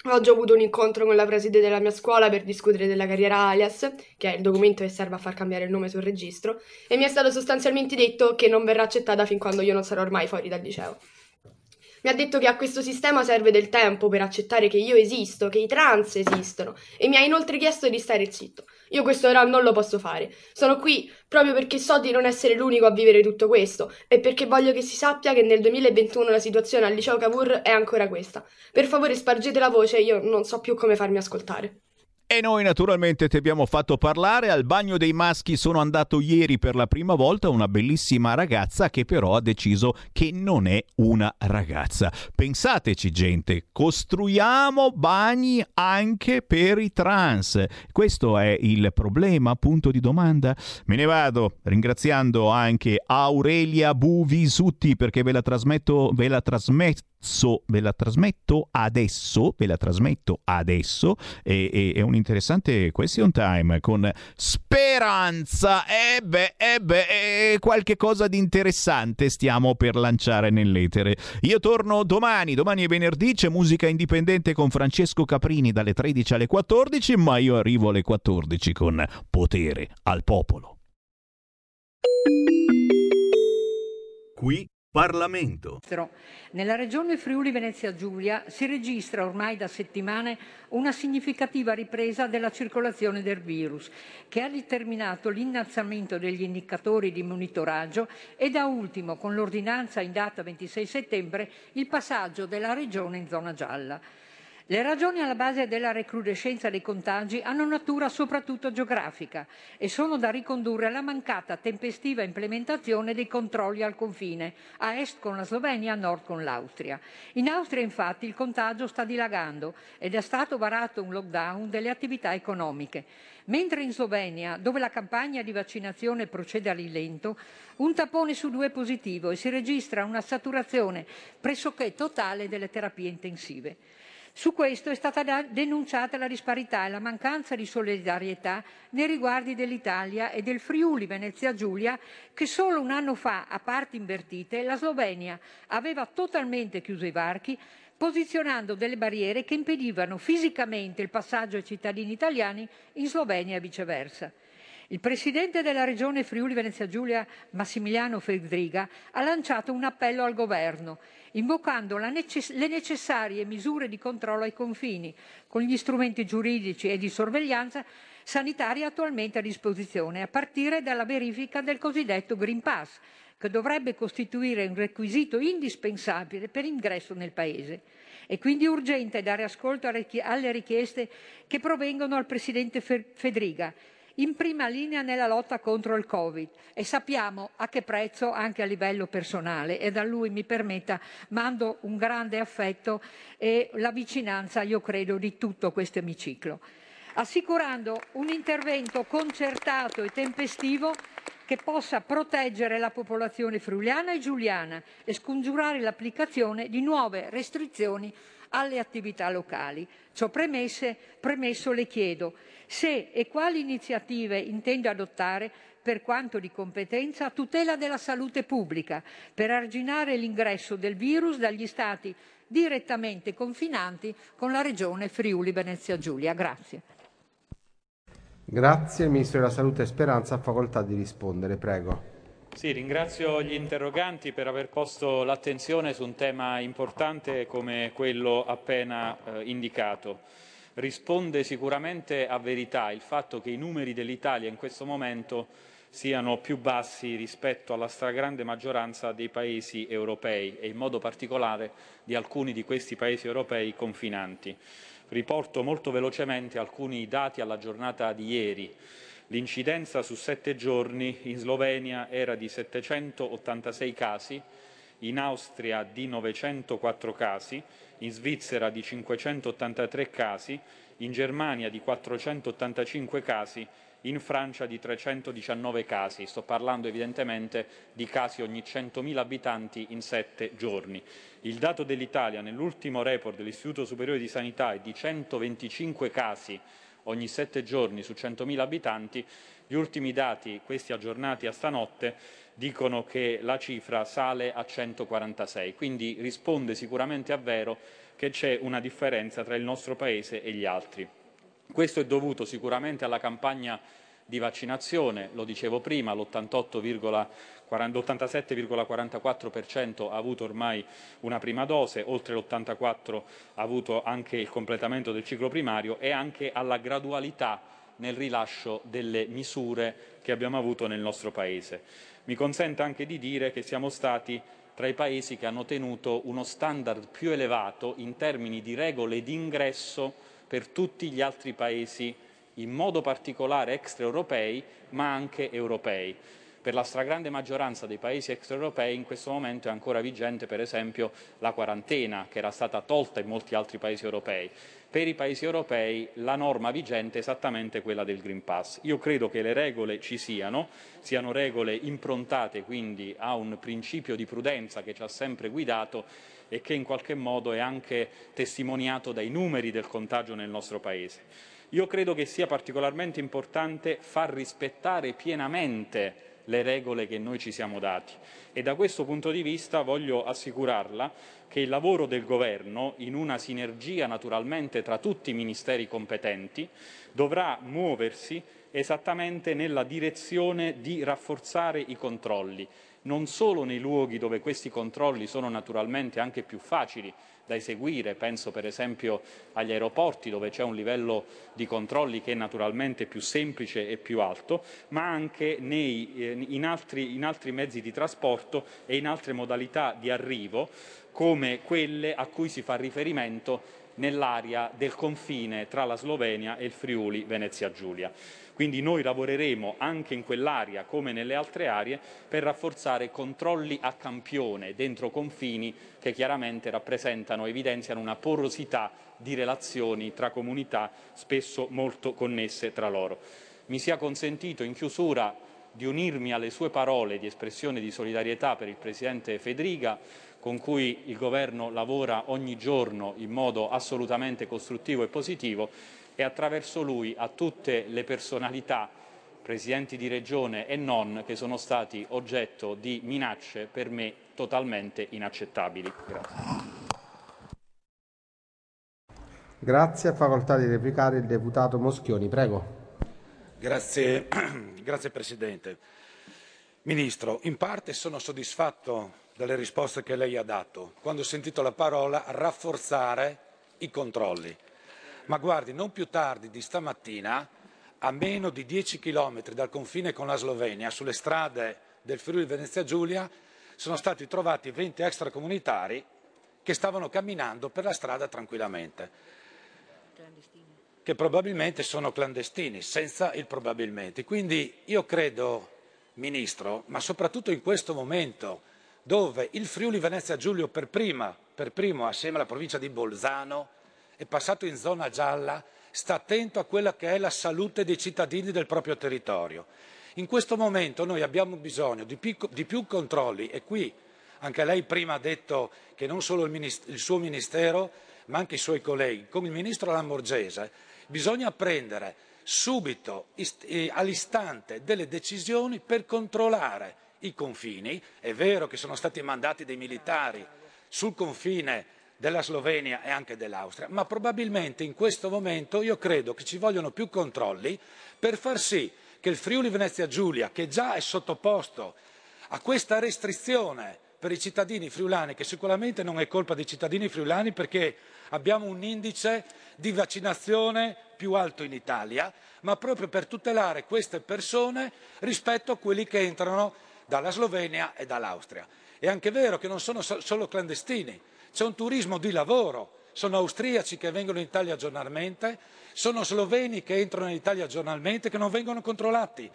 Oggi ho avuto un incontro con la preside della mia scuola per discutere della carriera alias, che è il documento che serve a far cambiare il nome sul registro, e mi è stato sostanzialmente detto che non verrà accettata fin quando io non sarò ormai fuori dal liceo. Mi ha detto che a questo sistema serve del tempo per accettare che io esisto, che i trans esistono, e mi ha inoltre chiesto di stare zitto. Io questo ora non lo posso fare. Sono qui proprio perché so di non essere l'unico a vivere tutto questo e perché voglio che si sappia che nel 2021 la situazione al liceo Cavour è ancora questa. Per favore spargete la voce, io non so più come farmi ascoltare. E noi naturalmente ti abbiamo fatto parlare. Al bagno dei maschi sono andato ieri per la prima volta una bellissima ragazza che però ha deciso che non è una ragazza. Pensateci gente, costruiamo bagni anche per i trans. Questo è il problema, punto di domanda. Me ne vado ringraziando anche Aurelia Buvisutti perché ve la trasmetto, ve la trasmetto So, ve la trasmetto adesso, ve la trasmetto adesso, e, e, è un interessante question time con Speranza, e beh, e beh, e qualche cosa di interessante stiamo per lanciare nell'etere. Io torno domani, domani è venerdì, c'è musica indipendente con Francesco Caprini dalle 13 alle 14, ma io arrivo alle 14 con Potere al Popolo. Qui Parlamento. Nella regione Friuli Venezia Giulia si registra ormai da settimane una significativa ripresa della circolazione del virus, che ha determinato l'innalzamento degli indicatori di monitoraggio e da ultimo, con l'ordinanza in data 26 settembre, il passaggio della regione in zona gialla. Le ragioni alla base della recrudescenza dei contagi hanno natura soprattutto geografica e sono da ricondurre alla mancata tempestiva implementazione dei controlli al confine, a est con la Slovenia, a nord con l'Austria. In Austria infatti il contagio sta dilagando ed è stato varato un lockdown delle attività economiche. Mentre in Slovenia, dove la campagna di vaccinazione procede a rilento, un tappone su due è positivo e si registra una saturazione pressoché totale delle terapie intensive. Su questo è stata denunciata la disparità e la mancanza di solidarietà nei riguardi dell'Italia e del Friuli Venezia Giulia che solo un anno fa, a parti invertite, la Slovenia aveva totalmente chiuso i varchi posizionando delle barriere che impedivano fisicamente il passaggio ai cittadini italiani in Slovenia e viceversa. Il presidente della regione Friuli Venezia Giulia, Massimiliano Fedriga, ha lanciato un appello al governo, invocando necess- le necessarie misure di controllo ai confini, con gli strumenti giuridici e di sorveglianza sanitaria attualmente a disposizione, a partire dalla verifica del cosiddetto Green Pass, che dovrebbe costituire un requisito indispensabile per l'ingresso nel Paese. È quindi urgente dare ascolto alle richieste che provengono al Presidente Fedriga in prima linea nella lotta contro il Covid e sappiamo a che prezzo anche a livello personale e da lui mi permetta mando un grande affetto e la vicinanza io credo di tutto questo emiciclo. Assicurando un intervento concertato e tempestivo che possa proteggere la popolazione friuliana e giuliana e scongiurare l'applicazione di nuove restrizioni alle attività locali. Ciò premesse, premesso le chiedo se e quali iniziative intende adottare per quanto di competenza a tutela della salute pubblica per arginare l'ingresso del virus dagli stati direttamente confinanti con la regione Friuli Venezia Giulia. Grazie. Grazie, Ministro della Salute e Speranza facoltà di rispondere, prego. Sì, ringrazio gli interroganti per aver posto l'attenzione su un tema importante come quello appena eh, indicato. Risponde sicuramente a verità il fatto che i numeri dell'Italia in questo momento siano più bassi rispetto alla stragrande maggioranza dei paesi europei e in modo particolare di alcuni di questi paesi europei confinanti. Riporto molto velocemente alcuni dati alla giornata di ieri. L'incidenza su sette giorni in Slovenia era di 786 casi, in Austria di 904 casi, in Svizzera di 583 casi, in Germania di 485 casi, in Francia di 319 casi. Sto parlando evidentemente di casi ogni 100.000 abitanti in sette giorni. Il dato dell'Italia nell'ultimo report dell'Istituto Superiore di Sanità è di 125 casi ogni sette giorni su 100.000 abitanti, gli ultimi dati, questi aggiornati a stanotte, dicono che la cifra sale a 146, quindi risponde sicuramente a vero che c'è una differenza tra il nostro Paese e gli altri. Questo è dovuto sicuramente alla campagna di vaccinazione, lo dicevo prima, l'87,44% ha avuto ormai una prima dose, oltre l'84% ha avuto anche il completamento del ciclo primario e anche alla gradualità nel rilascio delle misure che abbiamo avuto nel nostro Paese. Mi consente anche di dire che siamo stati tra i Paesi che hanno tenuto uno standard più elevato in termini di regole di ingresso per tutti gli altri paesi, in modo particolare extraeuropei, ma anche europei. Per la stragrande maggioranza dei paesi extraeuropei in questo momento è ancora vigente per esempio la quarantena che era stata tolta in molti altri paesi europei. Per i paesi europei la norma vigente è esattamente quella del Green Pass. Io credo che le regole ci siano, siano regole improntate quindi a un principio di prudenza che ci ha sempre guidato e che in qualche modo è anche testimoniato dai numeri del contagio nel nostro Paese. Io credo che sia particolarmente importante far rispettare pienamente le regole che noi ci siamo dati. E da questo punto di vista voglio assicurarla che il lavoro del Governo, in una sinergia naturalmente tra tutti i ministeri competenti, dovrà muoversi esattamente nella direzione di rafforzare i controlli, non solo nei luoghi dove questi controlli sono naturalmente anche più facili da eseguire, penso per esempio agli aeroporti dove c'è un livello di controlli che è naturalmente più semplice e più alto, ma anche nei, eh, in, altri, in altri mezzi di trasporto e in altre modalità di arrivo come quelle a cui si fa riferimento nell'area del confine tra la Slovenia e il Friuli Venezia Giulia. Quindi noi lavoreremo anche in quell'area come nelle altre aree per rafforzare controlli a campione dentro confini che chiaramente rappresentano, evidenziano una porosità di relazioni tra comunità spesso molto connesse tra loro. Mi sia consentito in chiusura di unirmi alle sue parole di espressione di solidarietà per il Presidente Federica con cui il Governo lavora ogni giorno in modo assolutamente costruttivo e positivo e attraverso lui a tutte le personalità, presidenti di regione e non, che sono stati oggetto di minacce per me totalmente inaccettabili. Grazie. Grazie, facoltà di replicare il deputato Moschioni, prego. Grazie, grazie Presidente. Ministro, in parte sono soddisfatto delle risposte che lei ha dato quando ho sentito la parola rafforzare i controlli. Ma guardi, non più tardi di stamattina, a meno di 10 chilometri dal confine con la Slovenia, sulle strade del Friuli Venezia Giulia, sono stati trovati 20 extracomunitari che stavano camminando per la strada tranquillamente. Che probabilmente sono clandestini, senza il probabilmente. Quindi io credo, Ministro, ma soprattutto in questo momento, dove il Friuli Venezia Giulio per, prima, per primo, assieme alla provincia di Bolzano, è passato in zona gialla, sta attento a quella che è la salute dei cittadini del proprio territorio. In questo momento noi abbiamo bisogno di più, di più controlli e qui anche lei prima ha detto che non solo il, il suo Ministero, ma anche i suoi colleghi, come il Ministro Lamorgese, bisogna prendere subito, all'istante, delle decisioni per controllare i confini. È vero che sono stati mandati dei militari sul confine della Slovenia e anche dell'Austria, ma probabilmente in questo momento io credo che ci vogliono più controlli per far sì che il Friuli Venezia Giulia, che già è sottoposto a questa restrizione per i cittadini friulani, che sicuramente non è colpa dei cittadini friulani perché abbiamo un indice di vaccinazione più alto in Italia, ma proprio per tutelare queste persone rispetto a quelli che entrano dalla Slovenia e dall'Austria. È anche vero che non sono solo clandestini, c'è un turismo di lavoro, sono austriaci che vengono in Italia giornalmente, sono sloveni che entrano in Italia giornalmente che non vengono controllati.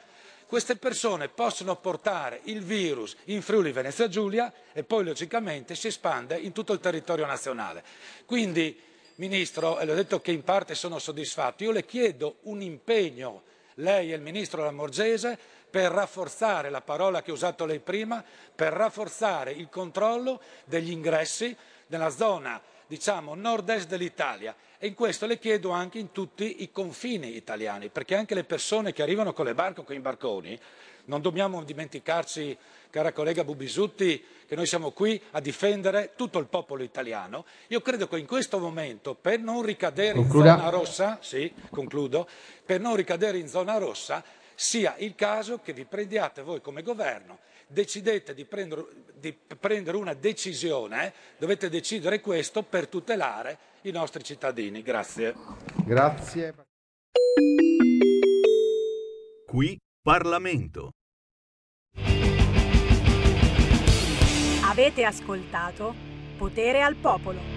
Queste persone possono portare il virus in Friuli Venezia Giulia e poi logicamente si espande in tutto il territorio nazionale. Quindi, Ministro, e le ho detto che in parte sono soddisfatto, io le chiedo un impegno, lei e il Ministro Lamorgese, per rafforzare la parola che ha usato lei prima, per rafforzare il controllo degli ingressi nella zona diciamo nord-est dell'Italia e in questo le chiedo anche in tutti i confini italiani, perché anche le persone che arrivano con le barche o con i barconi, non dobbiamo dimenticarci, cara collega Bubisutti, che noi siamo qui a difendere tutto il popolo italiano. Io credo che in questo momento, per non ricadere Concluda. in zona rossa, sì, concludo, per non ricadere in zona rossa, sia il caso che vi prendiate voi come governo, decidete di prendere, di prendere una decisione, dovete decidere questo per tutelare i nostri cittadini. Grazie. Grazie. Qui Parlamento. Avete ascoltato Potere al Popolo.